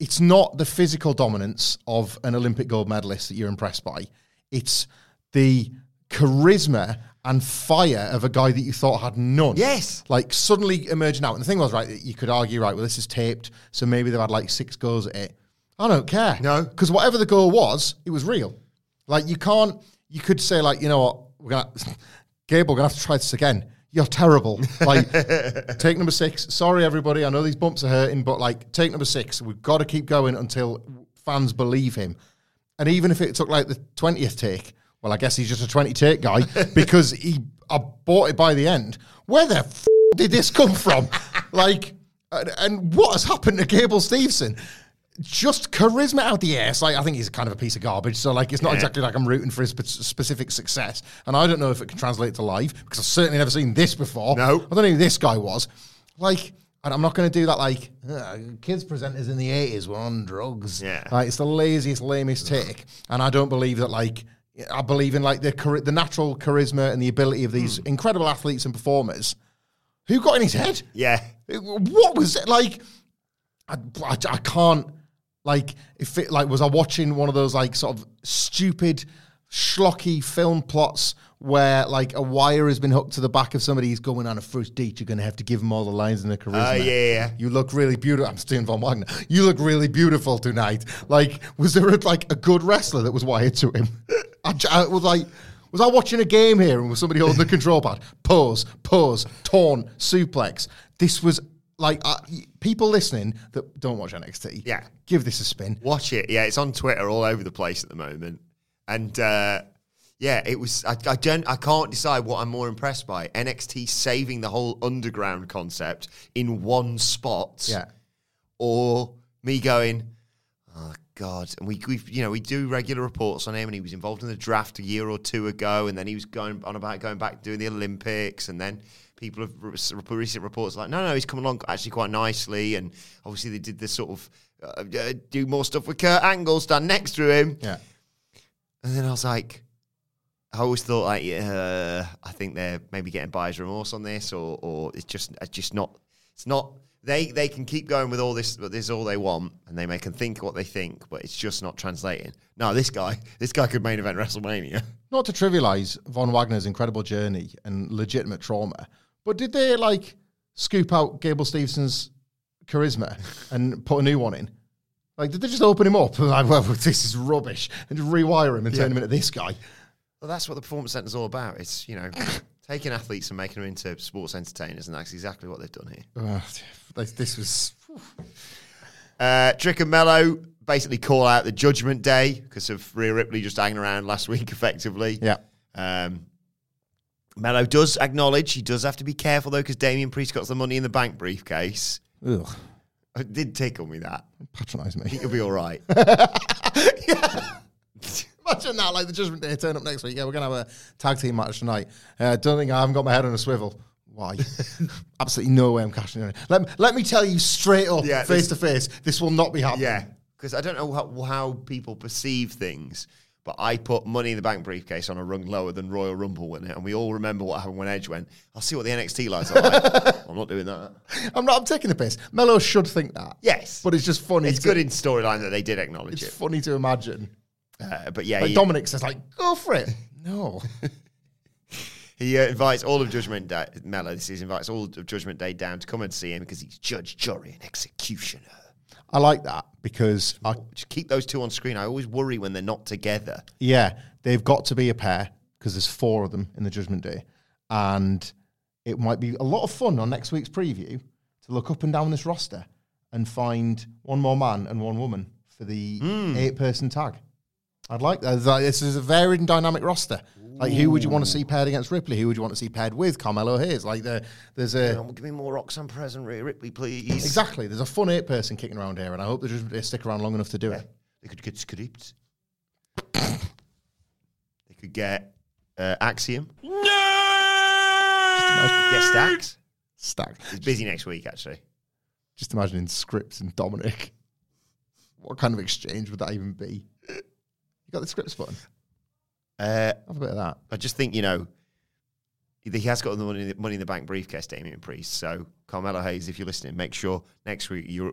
S2: it's not the physical dominance of an Olympic gold medalist that you're impressed by. It's the charisma and fire of a guy that you thought had none.
S1: Yes.
S2: Like suddenly emerging out. And the thing was, right, that you could argue, right, well, this is taped, so maybe they've had like six goals at it. I don't care.
S1: No.
S2: Because whatever the goal was, it was real. Like you can't, you could say, like, you know what, we're gonna Gable, we're gonna have to try this again. You're terrible. Like, take number six. Sorry, everybody. I know these bumps are hurting, but like, take number six. We've got to keep going until fans believe him. And even if it took like the twentieth take, well, I guess he's just a twenty take guy because he I bought it by the end. Where the f- did this come from? like, and, and what has happened to Gable Steveson? Just charisma out the ass. Like I think he's kind of a piece of garbage. So like it's not exactly like I'm rooting for his spe- specific success. And I don't know if it can translate to live because I've certainly never seen this before.
S1: No.
S2: I don't know who this guy was. Like, and I'm not going to do that. Like "Uh, kids presenters in the '80s were on drugs.
S1: Yeah.
S2: Like, it's the laziest, lamest take. And I don't believe that. Like I believe in like the chari- the natural charisma and the ability of these hmm. incredible athletes and performers. Who got in his head?
S1: yeah.
S2: What was it like? I, I, I can't like if it like was I watching one of those like sort of stupid schlocky film plots where like a wire has been hooked to the back of somebody who's going on a first date. You're going to have to give them all the lines and the oh, charisma.
S1: Oh, yeah, yeah.
S2: You look really beautiful. I'm Steven von Wagner. You look really beautiful tonight. Like, was there a, like a good wrestler that was wired to him? I, I was like. Was I watching a game here and was somebody holding the control pad? Pause, pause, torn, suplex. This was like uh, people listening that don't watch NXT.
S1: Yeah.
S2: give this a spin.
S1: Watch it. Yeah, it's on Twitter all over the place at the moment. And uh, yeah, it was. I, I don't. I can't decide what I'm more impressed by: NXT saving the whole underground concept in one spot,
S2: Yeah,
S1: or me going, oh god. And we, we, you know, we do regular reports on him, and he was involved in the draft a year or two ago, and then he was going on about going back doing the Olympics, and then. People have re- recent reports like, no, no, he's coming along actually quite nicely, and obviously they did this sort of uh, uh, do more stuff with Kurt Angle stand next to him,
S2: yeah.
S1: and then I was like, I always thought like, uh, I think they're maybe getting buyer's remorse on this, or or it's just it's just not. It's not. They they can keep going with all this, but this is all they want, and they may can think what they think, but it's just not translating. No, this guy, this guy could main event WrestleMania.
S2: Not to trivialize Von Wagner's incredible journey and legitimate trauma, but did they like scoop out Gable Steveson's charisma and put a new one in? Like, did they just open him up? And like, well, this is rubbish, and just rewire him and turn him into this guy?
S1: Well, that's what the performance center is all about. It's you know taking athletes and making them into sports entertainers, and that's exactly what they've done here.
S2: Ugh, this, was
S1: Uh, Trick and Melo basically call out the Judgment Day because of Rhea Ripley just hanging around last week, effectively.
S2: yeah.
S1: Um, Melo does acknowledge he does have to be careful though because Damien Priest got the money in the bank briefcase.
S2: Ugh,
S1: It did tickle me that.
S2: patronize me.
S1: He'll be all right.
S2: Imagine that, like the Judgment Day turn up next week. Yeah, we're gonna have a tag team match tonight. Uh, don't think I haven't got my head on a swivel. Why? Absolutely no way I'm cashing in. Let me, let me tell you straight up,
S1: Yeah,
S2: face
S1: this-
S2: to face, this will not be happening.
S1: yeah, because I don't know how, how people perceive things, but I put Money in the Bank briefcase on a rung lower than Royal Rumble winner, and we all remember what happened when Edge went. I'll see what the NXT lights are like. I'm not doing that.
S2: I'm not. I'm taking the piss. Melo should think that.
S1: Yes,
S2: but it's just funny.
S1: it's
S2: to-
S1: good in storyline that they did acknowledge it.
S2: It's
S1: it.
S2: funny to imagine.
S1: Uh, but yeah,
S2: Like
S1: he,
S2: Dominic says, like, go for it. No.
S1: he uh, invites all of Judgment Day. Melo, this is invites all of Judgment Day down to come and see him because he's judge, jury, and executioner.
S2: I like that because I,
S1: Just keep those two on screen. I always worry when they're not together.
S2: yeah, they've got to be a pair because there's four of them in the Judgment Day, and it might be a lot of fun on next week's preview to look up and down this roster and find one more man and one woman for the eight-person tag. I'd like that. This is a varied and dynamic roster. Like, who would you want to see paired against Ripley? Who would you want to see paired with Carmelo Hayes? Like, there, there's a
S1: Oh, give me more Roxanne Perez, Rhea Ripley, please.
S2: exactly. There's a fun eight-person kicking around here, and I hope the Judgment Day stick around long enough to do it.
S1: They could get Scrypts. they could get uh, Axiom. No! Get Stacks.
S2: Stack.
S1: He's busy next week, actually.
S2: Just imagining Scrypts and Dominic. What kind of exchange would that even be? You got the scripts button.
S1: Uh,
S2: Have a bit of that.
S1: I just think, you know, he has got the money, money in the bank briefcase, Damien Priest. So, Carmelo Hayes, if you're listening, make sure next week you're,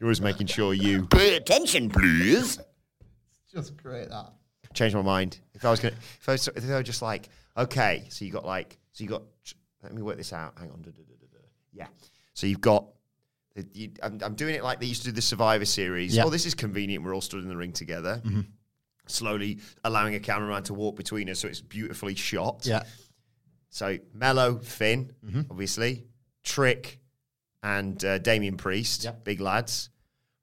S1: you're always making sure you
S6: Pay attention, please.
S2: Just great that.
S1: change my mind. If I was gonna, if I was, if I were just like, okay, so you got like, so you got. Let me work this out. Hang on. Yeah. So you've got. You, I'm, I'm doing it like they used to do the Survivor Series.
S2: Yeah.
S1: Oh, this is convenient. We're all stood in the ring together. Slowly allowing a cameraman to walk between us, so it's beautifully shot.
S2: Yeah.
S1: So Melo, Finn, obviously, Trick, and uh, Damien Priest,
S2: Yep.
S1: big lads.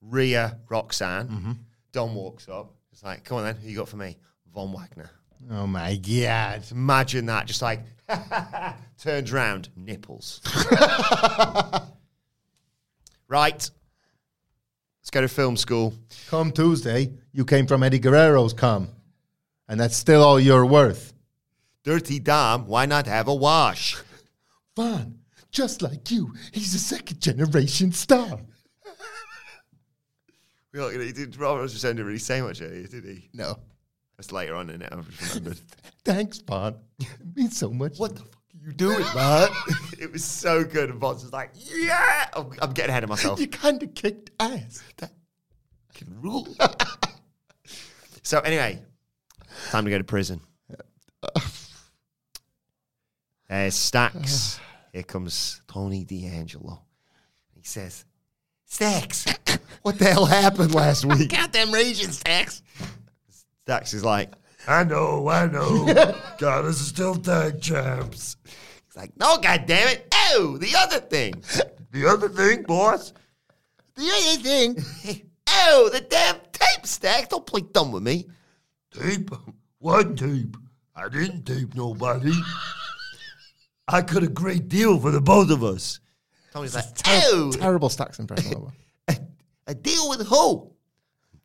S1: Rhea, Roxanne. Don walks up. It's like, come on then, who you got for me? Von Wagner.
S2: Oh my god.
S1: Imagine that, just like turns round, nipples. right. Let's go to film school.
S2: Come Tuesday, you came from Eddie Guerrero's come. And that's still all you're worth.
S1: Dirty Dom, why not have a wash?
S2: Fun. Just like you, he's a second generation star.
S1: Gonna, he did, Robert was just didn't really say much earlier, did he?
S2: No.
S1: That's later on in it, I've remembered.
S2: Thanks, Bond. It means so much.
S1: what the fuck are do it, man? it was so good. And Bonds was like, yeah! I'm, I'm getting ahead of myself.
S2: You kind of kicked ass.
S1: That can rule. so anyway, time to go to prison. There's Stacks. Here comes Tony D'Angelo. He says, Stacks, what the hell happened last week?
S6: Goddamn raging stacks.
S1: Stacks is like,
S4: I know, I know. God, this is still tag champs.
S1: he's like, no, goddamn it. Oh, the other thing.
S4: The other thing, boss,
S6: The other thing.
S1: oh, the damn tape stack. Don't play dumb with me.
S4: tape. What tape? I didn't tape nobody. I cut a great deal for the both of us.
S1: Tony's like, oh,
S2: Terrible stacks impression.
S1: A, a deal with who?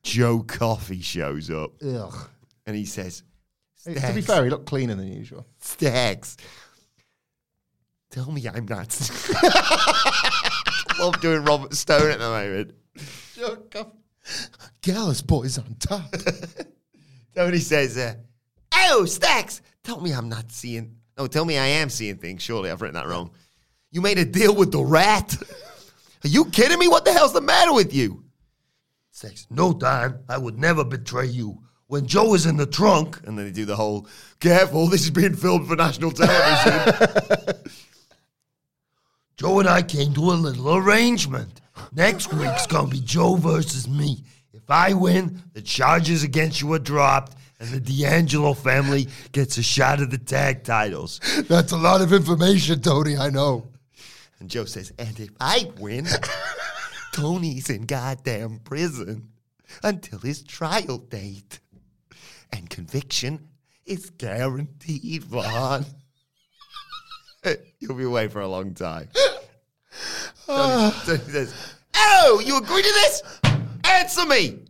S1: Joe Coffey shows up
S2: Ugh.
S1: And he says,
S2: to be fair, he looked cleaner than usual.
S1: Stacks, tell me I'm not. Love doing Robert Stone at the moment.
S2: Gallus boys on top.
S1: Tony says, uh, Oh, Stacks, tell me I'm not seeing. No, tell me I am seeing things. Surely I've written that wrong. You made a deal with the rat. Are you kidding me? What the hell's the matter with you?
S4: Stacks, no, Don, I would never betray you. When Joe was in the trunk,
S1: And then they do the whole careful, this is being filmed for national television.
S4: Joe and I came to a little arrangement. Next week's gonna be Joe versus me. If I win, the charges against you are dropped, and the D'Angelo family gets a shot at the tag titles.
S2: That's a lot of information, Tony. I know.
S1: and Joe says, and if I win, Tony's in goddamn prison until his trial date. And conviction is guaranteed, Vaughn. You'll be away for a long time. Tony, ah. Tony says, Oh, you agree to this? Answer me.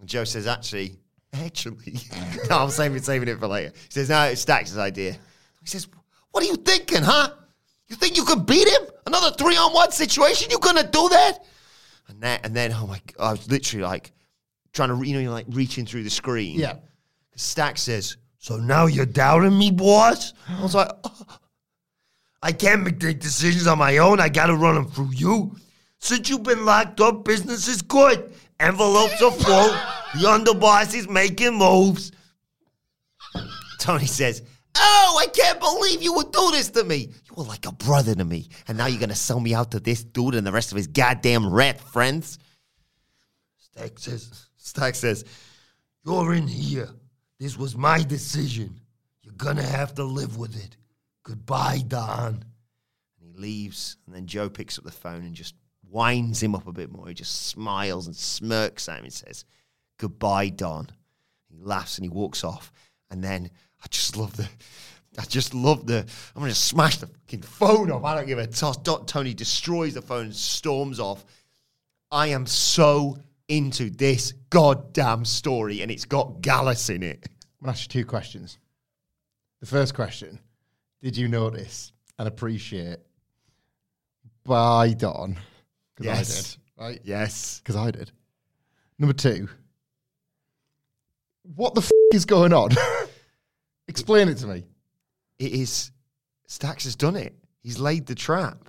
S1: And Joe says, Actually, actually, no, I'm saving, saving it for later. He says, No, it's Stacks' idea. He says, What are you thinking, huh? You think you can beat him? Another three on one situation? You're gonna do that? And then, and then, oh my god, I was literally like trying to, you know, like reaching through the screen.
S2: Yeah.
S1: Stack says,
S4: So now you're doubting me, boss?
S1: I was like, oh,
S4: I can't make decisions on my own. I gotta run them through you. Since you've been locked up, business is good. Envelopes are full. the underboss is making moves.
S1: Tony says, Oh, I can't believe you would do this to me. You were like a brother to me. And now you're going to sell me out to this dude and the rest of his goddamn rat friends?
S4: Stack says,
S1: Stack says,
S4: You're in here. This was my decision. You're gonna have to live with it. Goodbye, Don.
S1: and he leaves. And then Joe picks up the phone and just winds him up a bit more. He just smiles and smirks at him and says, Goodbye, Don. He laughs and he walks off. And then I just love the. I just love the. I'm going to smash the fucking phone off. I don't give a toss. Dot Tony destroys the phone and storms off. I am so into this goddamn story, and it's got Gallus in it.
S2: I'm going to ask you two questions. The first question Did you notice and appreciate by Don? Because
S1: Yes.
S2: I did. Right?
S1: Yes.
S2: Because I did. Number two, what the f is going on? Explain it to me.
S1: It is. Stacks has done it. He's laid the trap.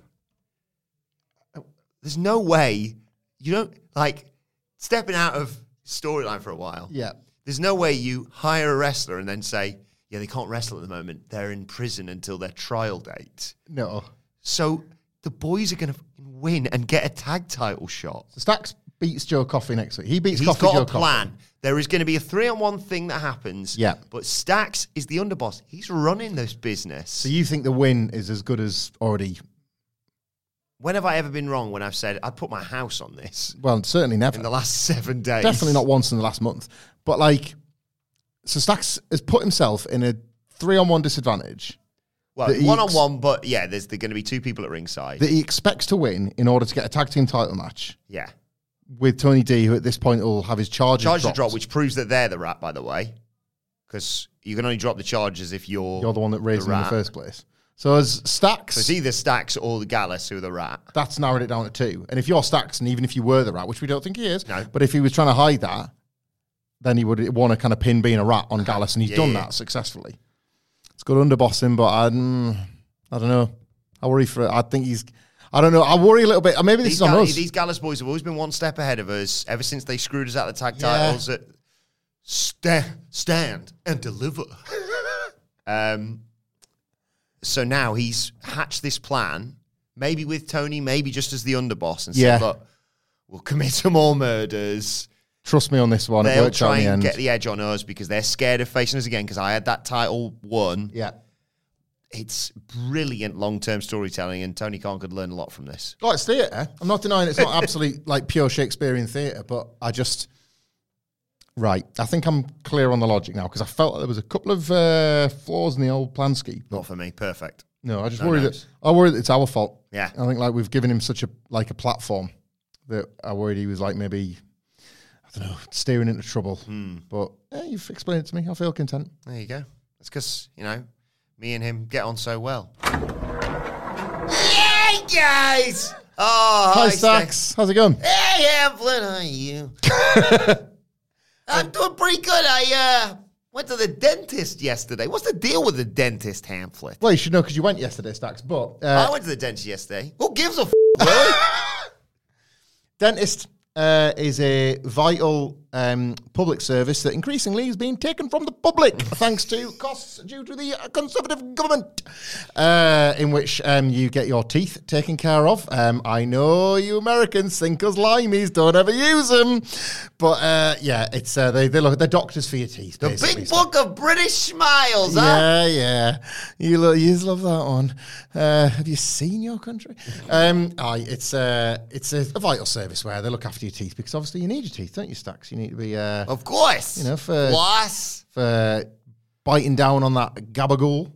S1: There's no way you don't like stepping out of storyline for a while.
S2: Yeah.
S1: There's no way you hire a wrestler and then say, yeah, they can't wrestle at the moment. They're in prison until their trial date.
S2: No.
S1: So the boys are going to win and get a tag title shot.
S2: So Stacks beats Joe Coffey next week. He beats
S1: He's
S2: Coffey
S1: got
S2: Joe
S1: a plan. There is going to be a three on one thing that happens.
S2: Yeah.
S1: But Stacks is the underboss. He's running this business.
S2: So you think the win is as good as already?
S1: When have I ever been wrong when I've said I'd put my house on this
S2: Well, certainly never.
S1: in the last seven days?
S2: Definitely not once in the last month. But like, so Stacks has put himself in a three-on-one disadvantage
S1: Well,
S2: that he
S1: one on one, but yeah, there's going to be two people at ringside.
S2: that he expects to win in order to get a tag team title match
S1: yeah.
S2: with Tony D, who at this point will have his charges
S1: Charge
S2: dropped.
S1: drop, which proves that they're the rat, by the way. Because you can only drop the charges if you're,
S2: You're the one that raised him in the first place. So as Stacks,
S1: So it's either Stacks or the Gallus who are the rat.
S2: that's narrowed it down to two. And if you're Stacks, and even if you were the rat, which we don't think he is,
S1: No.
S2: but if he was trying to hide that, then he would want to kind of pin being a rat on Gallus, and he's
S1: Yeah,
S2: done
S1: yeah.
S2: that successfully. It's good underbossing, but I, mm, I don't know. I worry for it. I think he's. I don't know. I worry a little bit. Maybe this
S1: These,
S2: is on
S1: Gal-
S2: us.
S1: these Gallus boys have always been one step ahead of us ever since they screwed us out of the tag
S2: Yeah.
S1: titles. At sta- stand and deliver. um, so now he's hatched this plan, maybe with Tony, maybe just as the underboss, and
S2: Yeah.
S1: said, "Look, we'll commit some more murders.
S2: Trust me on this one.
S1: They'll
S2: worked
S1: try
S2: in the
S1: and
S2: end.
S1: get the edge on us because they're scared of facing us again. Because I had that title won.
S2: yeah.
S1: It's brilliant long-term storytelling, and Tony Khan could learn a lot from this.
S2: Oh, it's theatre. I'm not denying it's not absolute like pure Shakespearean theatre, but I just right. I think I'm clear on the logic now because I felt like there was a couple of uh, flaws in the old plan scheme.
S1: Not for me. Perfect.
S2: No, I just
S1: No
S2: worry
S1: notes.
S2: that I worry that it's our fault.
S1: Yeah.
S2: I think like we've given him such a like a platform that I worried he was like maybe I don't know steering into trouble.
S1: Hmm.
S2: But eh, you've explained it to me. I feel content.
S1: There you go. It's because, you know, me and him get on so well. Hey, guys! Oh,
S2: Hi,
S1: hi,
S2: Stacks. How's it going?
S1: Hey, Hamlin, how are you? I'm doing pretty good. I uh, Went to the dentist yesterday. What's the deal with the dentist pamphlet?
S2: Well, you should know because you went yesterday, Stacks. But
S1: I
S2: uh,
S1: went to the dentist yesterday. Who gives a f? Really?
S2: dentist uh, is a vital um, public service that increasingly is being taken from the public thanks to costs due to the Conservative government, uh, in which um, you get your teeth taken care of. Um, I know you Americans think us limeys don't ever use them, but uh, yeah, it's uh, they they look they're doctors for your teeth.
S1: the big book of British smiles, huh?
S2: Yeah, yeah. You lo- you love that one. Uh, have you seen your country? Um, aye, it's uh, it's a, a vital service where they look after your teeth because obviously you need your teeth, don't you, Stacks? You need to be uh,
S1: Of course.
S2: You know, for-
S1: Floss.
S2: for biting down on that gabagool.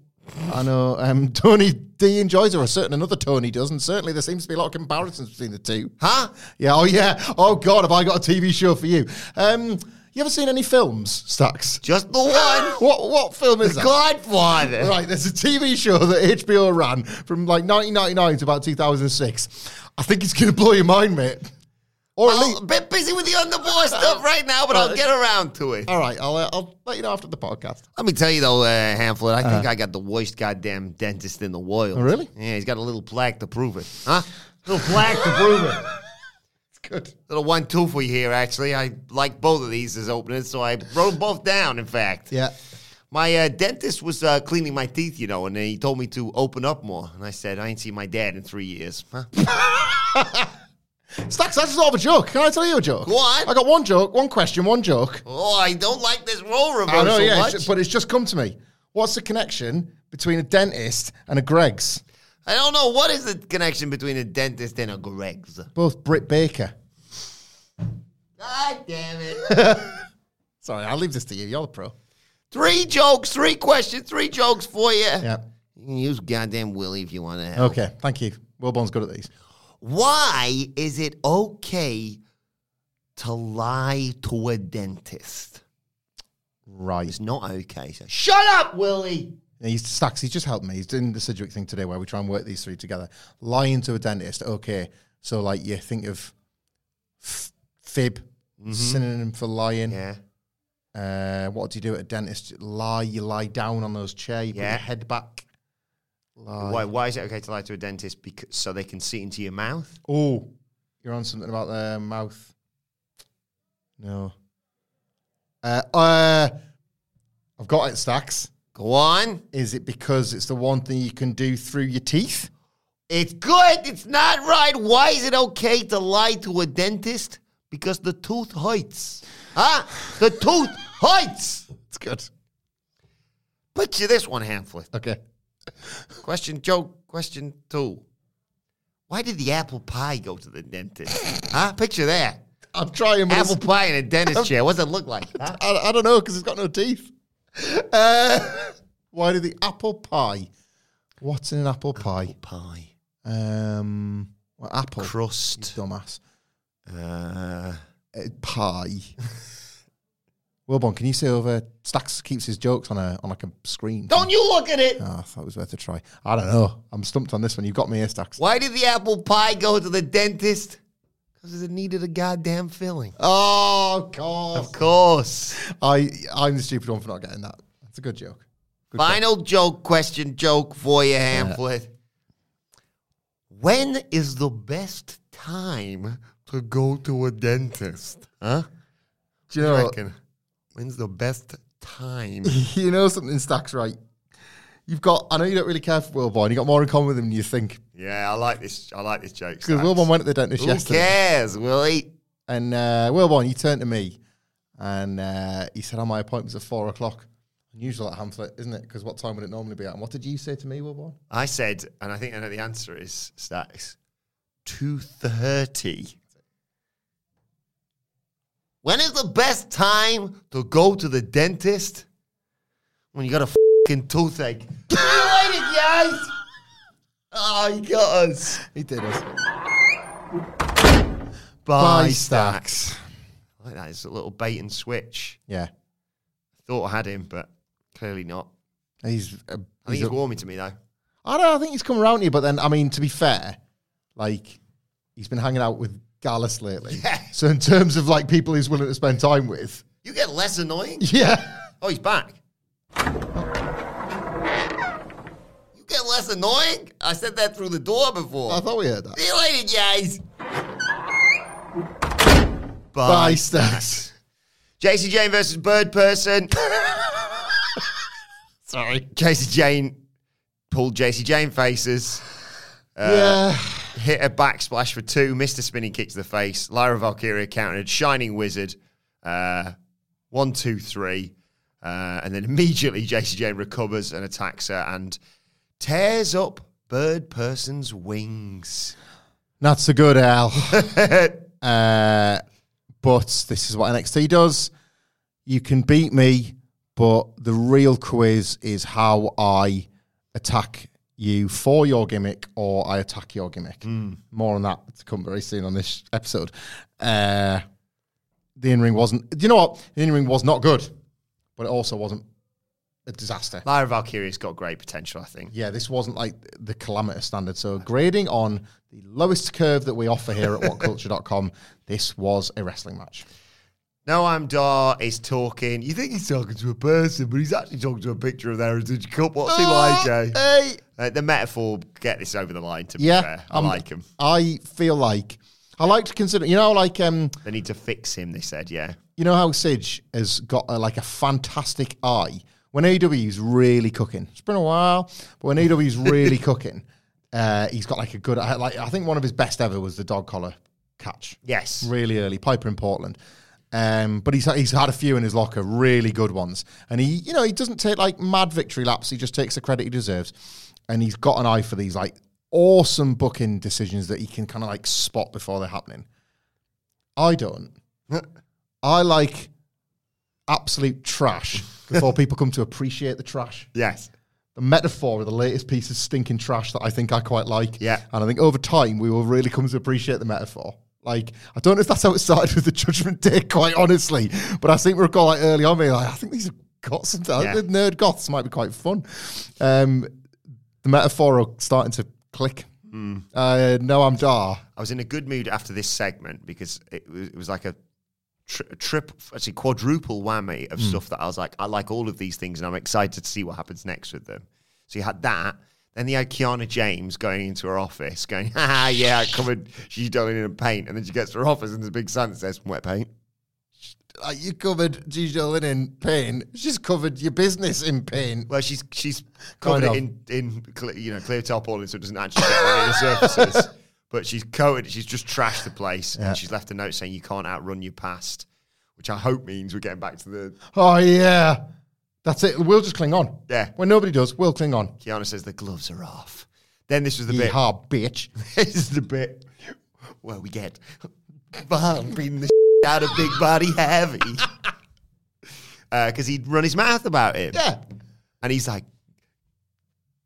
S2: I know um, Tony D enjoys it, or certain another Tony does, and certainly there seems to be a lot of comparisons between the two.
S1: Huh?
S2: Yeah. Oh yeah. Oh God, have I got a TV show for you? Um, you ever seen any films, Stacks?
S1: Just the one.
S2: What what film is
S1: The
S2: that?
S1: Godfather.
S2: Right, there's a TV show that HBO ran from like 1999 to about 2006. I think it's going to blow your mind, mate. Or
S1: I'm a bit busy with the underboy stuff right now, but I'll get around to it.
S2: all right, I'll, uh, I'll let you know after the podcast.
S1: Let me tell you though, uh, Hamlet, I think I got the worst goddamn dentist in the world.
S2: Oh, really?
S1: Yeah, he's got a little plaque to prove it. Huh? Little plaque to prove it.
S2: It's good.
S1: Little one two for you here, actually. I like both of these as openings, so I wrote them both down, in fact.
S2: Yeah.
S1: My uh, dentist was uh, cleaning my teeth, you know, and then he told me to open up more. And I said, I ain't seen my dad in three years. Huh?
S2: Stacks, that's sort of a joke. Can I tell you a joke?
S1: On.
S2: I got one joke, one question, one joke.
S1: Oh, I don't like this role reversal
S2: I know, yeah,
S1: much.
S2: it's- but it's just come to me. What's the connection between a dentist and a Greggs?
S1: I don't know. What is the connection between a dentist and a Greggs?
S2: Both Britt Baker.
S1: God damn it.
S2: Sorry, I'll leave this to you. You're the pro.
S1: three jokes, three questions, three jokes for you.
S2: Yeah.
S1: You can use goddamn Willie if you want to help.
S2: Okay, thank you. Wilbourn's good at these.
S1: Why is it okay to lie to a dentist?
S2: Right.
S1: It's not okay. So shut up, Willie.
S2: He's Stacks. He's just helped me. He's doing the Sidgwick thing today, where we try and work these three together. Lying to a dentist, okay. So like you think of f- fib, synonym for lying.
S1: Yeah.
S2: Uh, what do you do at a dentist? Lie. You lie down on those chair. You put
S1: Yeah.
S2: your head back. Lie.
S1: Why, why is it okay to lie to a dentist? Because so they can see into your mouth.
S2: Oh, you're on something about their mouth. No. Uh, uh, I've got it, Stacks.
S1: Go on.
S2: Is it because it's the one thing you can do through your teeth?
S1: It's good. It's not right. Why is it okay to lie to a dentist? Because the tooth hurts. Huh? The tooth hurts.
S2: It's good.
S1: Put Picture this one, Hamlet.
S2: Okay.
S1: Question joke. Question two. Why did the apple pie go to the dentist? huh? Picture that.
S2: I'm trying.
S1: Apple pie in a dentist chair. What's it look like? Huh?
S2: I, I don't know because it's got no teeth. Uh, why did the apple pie? What's in an apple pie?
S1: Apple Pie.
S2: Um, well, apple.
S1: Crust.
S2: Dumbass.
S1: Uh,
S2: Uh, pie. Wilbourn, can you see over? Stacks keeps his jokes on a on like a screen.
S1: don't you look at it.
S2: Oh, I thought it was worth a try. I don't know. I'm stumped on this one. You've got me here, Stacks.
S1: Why did the apple pie go to the dentist? Because it needed a goddamn filling.
S2: Oh, God.
S1: Of course.
S2: I I'm the stupid one for not getting that. That's a good joke. Good
S1: Final joke, question, joke for you, Hamlet. When is the best time to go to a dentist? Huh?
S2: Do you know?
S1: When's the best time?
S2: you know something, Stacks, right? You've got. I know you don't really care for Wilbourn. You got more in common with him than you think.
S1: yeah, I like this. I like this joke.
S2: Because. Wilbourn went to the dentist
S1: Who
S2: yesterday,
S1: cares, Willie?
S2: and uh, Wilbourn, he turned to me, and uh, he said, "Oh, my appointment's at four o'clock." Unusual at Hamlet, isn't it? Because what time would it normally be at? And what did you say to me, Wilbourn?
S1: I said, and I think I know the answer is Stacks. Two thirty. When is the best time to go to the dentist? When you got a fucking toothache. you waited, guys. Oh, he got us.
S2: He did us.
S1: Bye,
S2: Stacks.
S1: Stacks. I like that. It's a little bait and switch.
S2: Yeah,
S1: Thought I had him, but clearly not.
S2: he's.
S1: I
S2: A,
S1: think
S2: he's
S1: he's warming to me though.
S2: I don't know. I think he's come around here, but then I mean, to be fair, like he's been hanging out with Gallus lately.
S1: Yeah.
S2: So in terms of like people he's willing to spend time with,
S1: You get less annoying.
S2: yeah,
S1: Oh, he's back. You get less annoying? I said that through the door before.
S2: I thought we heard that.
S1: See you later, guys.
S2: Bye, Stacks.
S1: Jacy Jayne versus Birdperson.
S2: Sorry.
S1: Jacy Jayne pulled Jacy Jayne faces. Uh,
S2: yeah.
S1: Hit a backsplash for two, missed a spinning kick to the face. Lyra Valkyria countered, Shining Wizard. Uh, one, two, three. Uh, and then immediately JCJ recovers and attacks her and tears up Birdperson's wings.
S2: Not so good, Al. uh, but this is what NXT does. You can beat me, but the real quiz is how I attack you for your gimmick or I attack your gimmick. More on that to come very soon on this episode. Uh, the in ring wasn't. Do you know what? The in ring was not good, but it also wasn't a disaster.
S1: Lyra Valkyria's got great potential, I think.
S2: Yeah, this wasn't like the calamitous standard. So grading on the lowest curve that we offer here at whatculture.com, this was a wrestling match.
S1: Noam Dar is talking. You think he's talking to a person, but he's actually talking to a picture of the Heritage Cup. What's he like, eh?
S2: Hey.
S1: Uh, the metaphor get this over the line. To be
S2: Yeah,
S1: fair, I
S2: um,
S1: like him.
S2: I feel like I like to consider. You know, like um,
S1: They need to fix him. They said, yeah.
S2: you know how Sidge has got a, like a fantastic eye when AEW's really cooking. It's been a while, but when AEW's really cooking, uh, he's got like a good. Like I think one of his best ever was the dog collar catch.
S1: Yes.
S2: really early. Piper in Portland. Um, but he's he's had a few in his locker, really good ones. And he, you know, he doesn't take like mad victory laps. He just takes the credit he deserves. And he's got an eye for these like awesome booking decisions that he can kind of like spot before they're happening. I don't. I like absolute trash before people come to appreciate the trash.
S1: Yes.
S2: The metaphor of the latest piece of stinking trash that I think I quite like.
S1: Yeah.
S2: And I think over time we will really come to appreciate the metaphor. Like, I don't know if that's how it started with the Judgment Day, quite honestly, but I think we recall like early on being like, I think these have got some
S1: Yeah.
S2: the nerd goths might be quite fun. Um, the metaphor are starting to click.
S1: Hmm.
S2: Uh, Noam Dar.
S1: I was in a good mood after this segment because it was, it was like a, tri- trip, actually quadruple whammy of stuff that I was like, I like all of these things and I'm excited to see what happens next with them. So you had that. Then you had Kiana James going into her office, going, "Ha yeah, I covered. She's done it in paint." And then she gets to her office, and there's a big sign that says "wet paint."
S2: Like, you covered Gigi Dolin in pain. She's covered your business in pain.
S1: Well, she's she's covered it in in cle- you know clear tarpaulin, so it doesn't actually get on any surfaces. But she's coated. She's just trashed the place,
S2: Yeah.
S1: and she's left a note saying you can't outrun your past, which I hope means we're getting back to the.
S2: Oh, yeah. That's it. We'll just cling on.
S1: Yeah.
S2: When nobody does, we'll cling on.
S1: Kiana says the gloves are off. Then this was the bit.
S2: Yeehaw, bitch.
S1: this is the bit where we get beating the out of Big Body Heavy uh, because he'd run his mouth about it.
S2: Yeah.
S1: And he's like,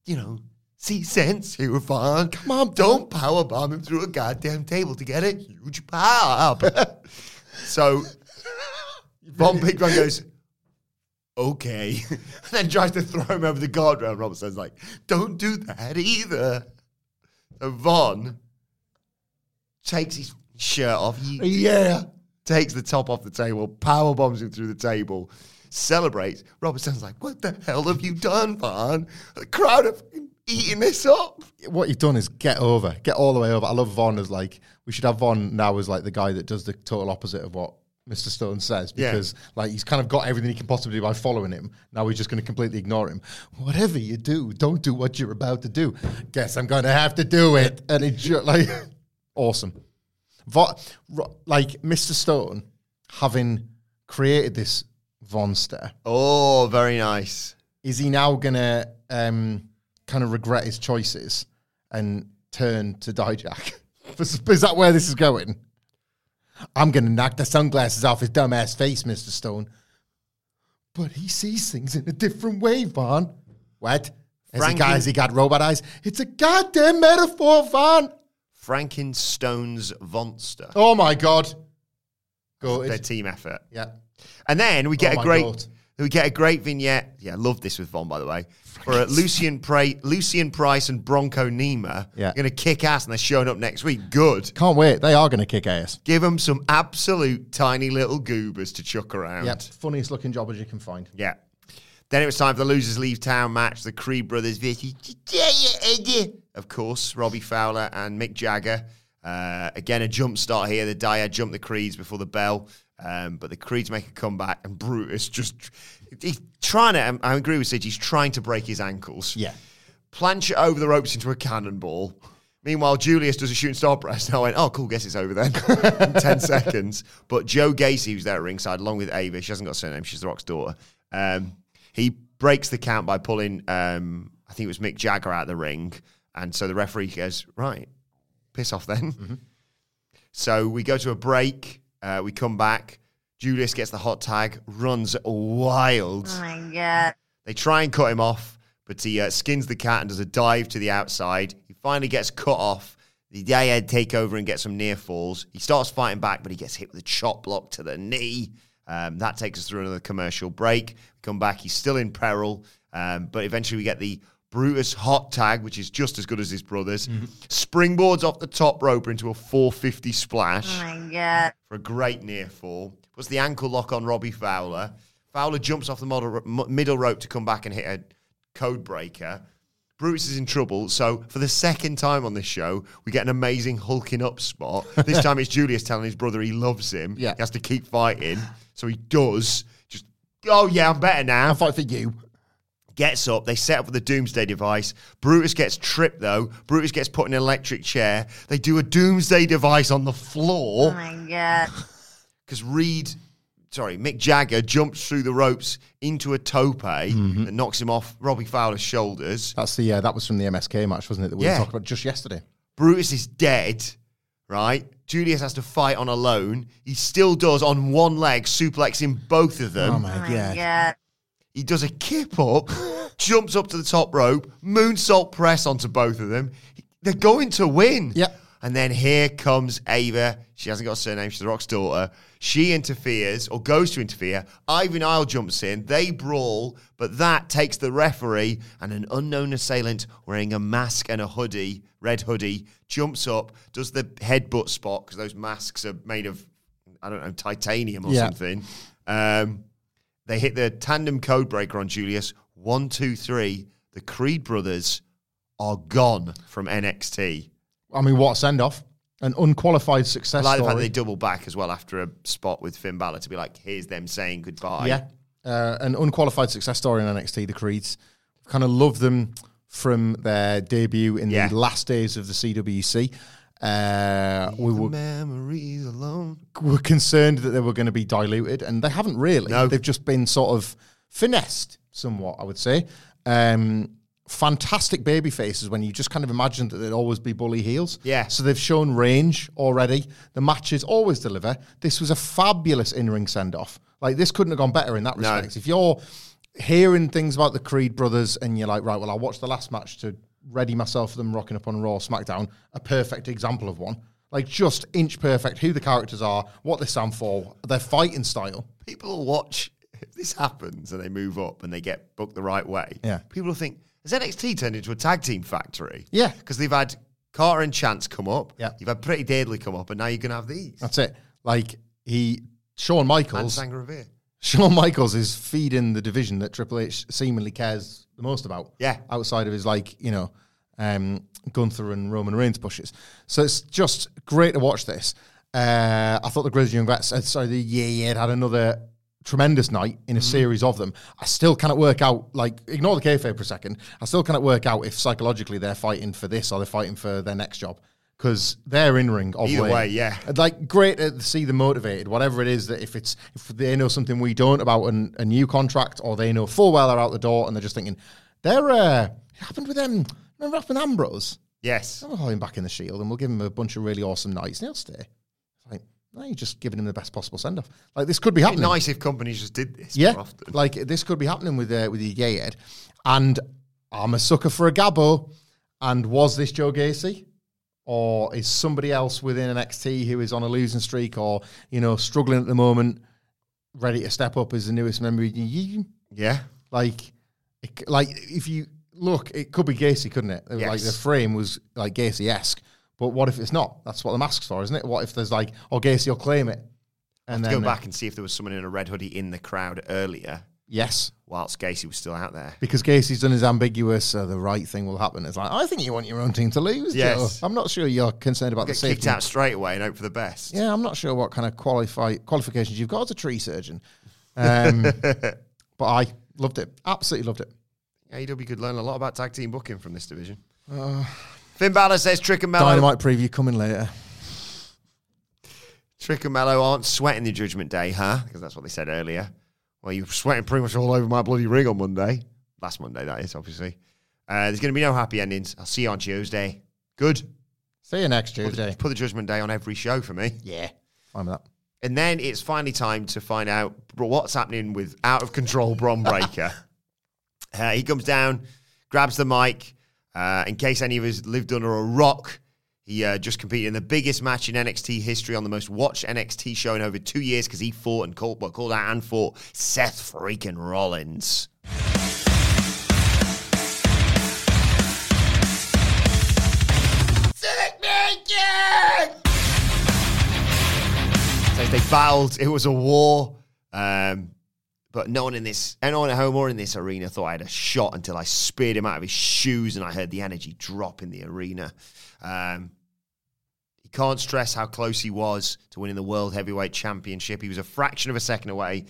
S1: you know, see sense here, Von. Come
S2: on,
S1: don't power bomb him through a goddamn table to get a huge pop. so Von Big Van goes, okay. and then tries to throw him over the guardrail. And Robert says, like, don't do that either. So Von takes his shirt off. He
S2: Yeah.
S1: takes the top off the table, power bombs him through the table, celebrates. Robert Stone's like, "What the hell have you done, Von? The crowd are fucking eating this up."
S2: What you've done is get over, get all the way over. I love Von as like, we should have Von now as like the guy that does the total opposite of what Mr. Stone says
S1: Yeah.
S2: because like he's kind of got everything he can possibly do by following him. Now we're just going to completely ignore him. Whatever you do, don't do what you're about to do. Guess I'm going to have to do it. And it ju- like, awesome. Ro- like Mr. Stone having created this Vonster.
S1: Oh, very nice.
S2: is he now gonna um, kind of regret his choices and turn to Dijak? is that where this is going? I'm gonna knock the sunglasses off his dumbass face, Mister Stone. But he sees things in a different way, Von. What? Has he,
S1: Frankie-
S2: got, has he got robot eyes? It's a goddamn metaphor, Von.
S1: Frankenstone's Vonster.
S2: Oh my god. Go.
S1: Their team effort.
S2: Yeah.
S1: And then we get
S2: Oh
S1: a great
S2: God.
S1: We get a great vignette. Yeah, I love this with Von, by the way. For uh, Lucien, Pra- Lucien Price and Bronco Nima.
S2: Yeah.
S1: Going to kick ass and they're showing up next week. Good.
S2: Can't wait. They are going to kick ass.
S1: Give them some absolute tiny little goobers to chuck around.
S2: Yep. Funniest looking jobbers you can find.
S1: Yeah. Then it was time for the losers leave town match. The Creed brothers versus, of course, Robbie Fowler and Mick Jagger. Uh, again, a jump start here. The Dyad jumped the Creeds before the bell, um, but the Creeds make a comeback, and Brutus just he's trying to. I agree with Sid. He's trying to break his ankles.
S2: Yeah.
S1: Planch it over the ropes into a cannonball. Meanwhile, Julius does a shooting star press, and I went, "Oh, cool, guess it's over then." in ten seconds. But Joe Gacy, who's there at ringside, along with Ava, she hasn't got a surname. She's the Rock's daughter. Um, he breaks the count by pulling. Um, I think it was Mick Jagger out of the ring, and so the referee goes, "Right, piss off then." So we go to a break. Uh, we come back. Julius gets the hot tag, runs wild.
S3: Oh my god.
S1: They try and cut him off, but he uh, skins the cat and does a dive to the outside. He finally gets cut off. The Dyad take over and get some near falls. He starts fighting back, but he gets hit with a chop block to the knee. Um, that takes us through another commercial break. We come back. He's still in peril, um, but eventually we get the Brutus hot tag, which is just as good as his brother's. Mm-hmm. Springboards off the top rope into a 450 splash
S3: Oh my god.
S1: for a great near fall. Puts the ankle lock on Robbie Fowler. Fowler jumps off the model, middle rope to come back and hit a code breaker. Brutus is in trouble. So, for the second time on this show, we get an amazing hulking up spot. This time it's Julius telling his brother he loves him.
S2: Yeah.
S1: He has to keep fighting. So he does. Just, oh, yeah, I'm better now
S2: I'll fight for you.
S1: Gets up. They set up with the doomsday device. Brutus gets tripped though. Brutus gets put in an electric chair. They do a doomsday device on the floor.
S3: Oh my god.
S1: because Reid, sorry, Mick Jagger jumps through the ropes into a tope
S2: Mm-hmm.
S1: that knocks him off Robbie Fowler's shoulders.
S2: That's the uh, that was from the MSK match, wasn't it? That we
S1: Yeah.
S2: were talking about just yesterday.
S1: Brutus is dead, right? Julius has to fight on alone. He still does on one leg, suplexing both of them.
S2: Oh my
S3: Oh my
S2: god.
S3: god.
S1: He does a kip up, jumps up to the top rope, moonsault press onto both of them. They're going to win.
S2: Yep.
S1: And then here comes Ava. She hasn't got a surname. She's the Rock's daughter. She interferes or goes to interfere. Ivy Nile jumps in. They brawl, but that takes the referee and an unknown assailant wearing a mask and a hoodie, red hoodie, jumps up, does the headbutt spot because those masks are made of, I don't know, titanium or
S2: Yeah.
S1: something. Um, they hit the tandem code breaker on Julius. One, two, three. The Creed brothers are gone from NXT.
S2: I mean, what a send off. An unqualified success.
S1: I like the fact that they double back as well after a spot with Finn Balor to be like, here's them saying goodbye.
S2: Yeah. Uh, an unqualified success story in NXT, the Creeds. Kind of love them from their debut in
S1: Yeah.
S2: the last days of the CWC. Uh, we were,
S1: memories alone.
S2: were concerned that they were going to be diluted, and they haven't really.
S1: No.
S2: They've just been sort of finessed somewhat, I would say. Um, fantastic baby faces when you just kind of imagined that they'd always be bully heels.
S1: Yeah.
S2: So they've shown range already. The matches always deliver. This was a fabulous in ring send off. Like this couldn't have gone better in that
S1: No.
S2: respect. If you're hearing things about the Creed brothers and you're like, right, well, I'll watch the last match to ready myself for them rocking up on Raw, SmackDown, a perfect example of one. Like just inch perfect who the characters are, what they stand for, their fighting style.
S1: People will watch, if this happens and they move up and they get booked the right way,
S2: Yeah.
S1: people will think, has NXT turned into a tag team factory?
S2: Yeah.
S1: Because they've had Carter and Chance come up.
S2: Yeah.
S1: You've had Pretty Deadly come up, and now you're going to have these.
S2: That's it. Like he, Shawn Michaels.
S1: and Sangravir.
S2: Shawn Michaels is feeding the division that Triple H seemingly cares the most about.
S1: Yeah.
S2: Outside of his like, you know, um, Gunther and Roman Reigns pushes. So it's just great to watch this. Uh, I thought the Grizzled Young Vets, uh, sorry, the Yeah Yeah had another tremendous night in a series of them. I still cannot work out, like, ignore the kayfabe for a second. I still cannot work out if psychologically they're fighting for this or they're fighting for their next job. Because they're in ring.
S1: Either way, yeah.
S2: Like great to see them motivated, whatever it is that if it's if they know something we don't about an, a new contract, or they know full well they're out the door and they're just thinking they're uh, it happened with them. Remember up in Ambrose?
S1: Yes.
S2: We'll hold him back in the Shield and we'll give him a bunch of really awesome nights and he'll stay. It's like no, you're just giving him the best possible send off. Like this could be
S1: It'd
S2: happening.
S1: be nice if companies just did this
S2: Yeah, like this could be happening with uh, with Ed. And I'm a sucker for a Gabbo. And was this Joe Gacy? Or is somebody else within NXT who is on a losing streak or, you know, struggling at the moment? ready to step up as the newest member of the union.
S1: Yeah.
S2: Like, it, like if you look, it could be Gacy, couldn't it? Like
S1: Yes.
S2: the frame was like Gacy esque, but what if it's not? That's what the mask's for, isn't it? What if there's like, oh, Gacy will claim it, and then
S1: go
S2: uh,
S1: back and see if there was someone in a red hoodie in the crowd earlier,
S2: yes,
S1: whilst Gacy was still out there.
S2: because Gacy's done his ambiguous, uh, the right thing will happen. It's like I think you want your own team to lose.
S1: Yes.
S2: Joe. I'm not sure you're concerned about the
S1: Get
S2: safety.
S1: kicked out straight away and hope for the best.
S2: Yeah, I'm not sure what kind of qualify qualifications you've got as a tree surgeon. Um, but I loved it. Absolutely loved it.
S1: AEW could learn a lot about tag team booking from this division. Finn Balor says Trick and Melo.
S2: Dynamite preview coming later.
S1: Trick and Melo aren't sweating the Judgment Day, huh? Because that's what they said earlier. Well, you were sweating pretty much all over my bloody rig on Monday. Last Monday, that is, obviously. Uh, there's going to be no happy endings. I'll see you on Tuesday. Good.
S2: See you next
S1: Put the,
S2: Tuesday.
S1: put the Judgment Day on every show for me.
S2: Yeah, fine with that.
S1: And then it's finally time to find out what's happening with out of control Bron Breakker. uh, he comes down, grabs the mic. Uh, in case any of us lived under a rock, he uh, just competed in the biggest match in NXT history on the most watched NXT show in over two years because he fought and called, well, called out and fought Seth freaking Rollins. Says they battled. It was a war. Um, but no one in this, anyone at home or in this arena thought I had a shot until I speared him out of his shoes and I heard the energy drop in the arena. Um, he can't stress how close he was to winning the World Heavyweight Championship. He was a fraction of a second away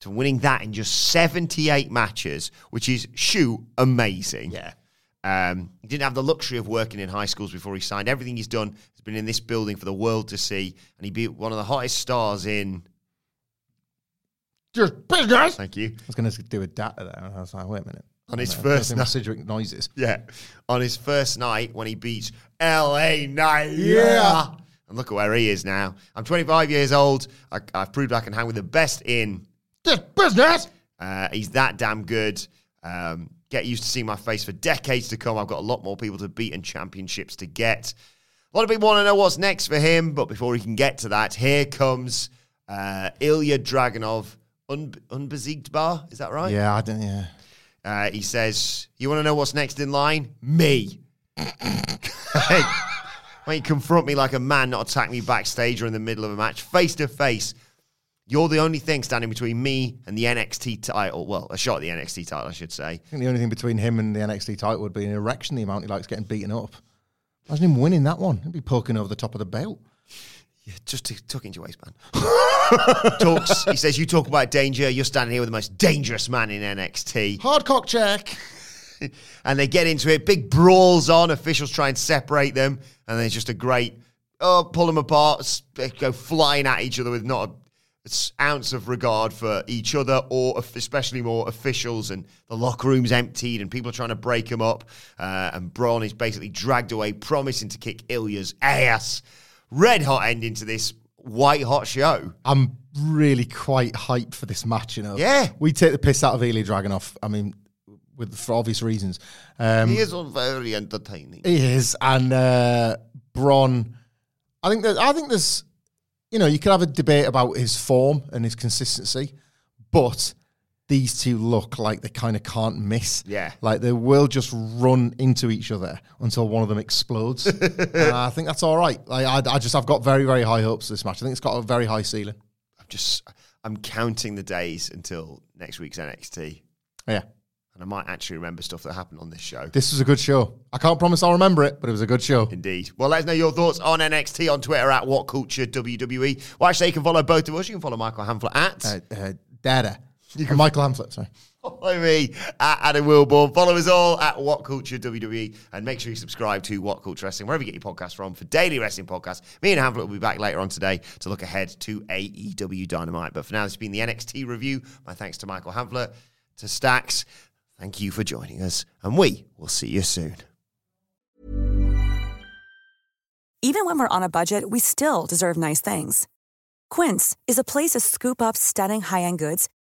S1: to winning that in just 78 matches, which is, shoot, amazing.
S2: Yeah.
S1: Um, he didn't have the luxury of working in high schools before he signed. Everything he's done has been in this building for the world to see, and he beat one of the hottest stars in.
S2: Just business.
S1: Thank you.
S2: I was going to do a data there, and I was like, wait a minute.
S1: On his
S2: No,
S1: first
S2: those
S1: night.
S2: Sidgwick noises.
S1: Yeah, on his first night when he beats L.A. Knight.
S2: Yeah.
S1: and look at where he is now. I'm 25 years old. I, I've proved I can hang with the best in.
S2: this business.
S1: Uh, he's that damn good. Um, get used to seeing my face for decades to come. I've got a lot more people to beat and championships to get. A lot of people want to know what's next for him, but before he can get to that, here comes uh, Ilya Dragunov, un- bar. Is that right?
S2: Yeah, I don't. Yeah.
S1: Uh, he says, "You want to know what's next in line? Me." Hey, when you confront me like a man, not attack me backstage or in the middle of a match, face to face. You're the only thing standing between me and the NXT title. Well, a shot at the NXT title, I should say.
S2: I think the only thing between him and the NXT title would be an erection. The amount he likes getting beaten up. Imagine him winning that one. He'd be poking over the top of the belt.
S1: Yeah, just to, tuck into your waistband. Talks. He says, "You talk about danger. You're standing here with the most dangerous man in NXT."
S2: Hard cock check.
S1: and they get into it. Big brawls on. Officials try and separate them, and there's just a great oh, pull them apart. They go flying at each other with not a s- ounce of regard for each other, or especially more officials. And the locker room's emptied, and people are trying to break them up. Uh, and Bron is basically dragged away, promising to kick Ilya's ass. Red hot ending to this white hot show.
S2: I'm really quite hyped for this match. You know.
S1: Yeah.
S2: We take the piss out of Ilya Dragunov. I mean, with for obvious reasons. Um,
S1: He is very entertaining.
S2: He is, and uh, Bron. I think that I think there's, you know, you could have a debate about his form and his consistency, but these two look like they kind of can't miss.
S1: Yeah.
S2: like they will just run into each other until one of them explodes. and I think that's all right. Like I, I just I've got very very high hopes for this match. I think it's got a very high ceiling.
S1: I'm just, I'm counting the days until next week's NXT.
S2: Yeah,
S1: and I might actually remember stuff that happened on this show.
S2: this was a good show. I can't promise I'll remember it, but it was a good show.
S1: Indeed. Well, let us know your thoughts on NXT on Twitter at What Culture WWE. Well, actually, you can follow both of us. You can follow Michael Hamflett at.
S2: Uh, uh, Dada. Uh, Michael Hamflett, sorry.
S1: Follow me at Adam Wilbourn. Follow us all at What Culture WWE. And make sure you subscribe to What Culture Wrestling, wherever you get your podcasts from, for daily wrestling podcasts. Me and Hamflett will be back later on today to look ahead to AEW Dynamite. But for now, this has been the NXT review. My thanks to Michael Hamflett, to Stacks. Thank you for joining us. And we will see you soon.
S7: Even when we're on a budget, we still deserve nice things. Quince is a place to scoop up stunning high-end goods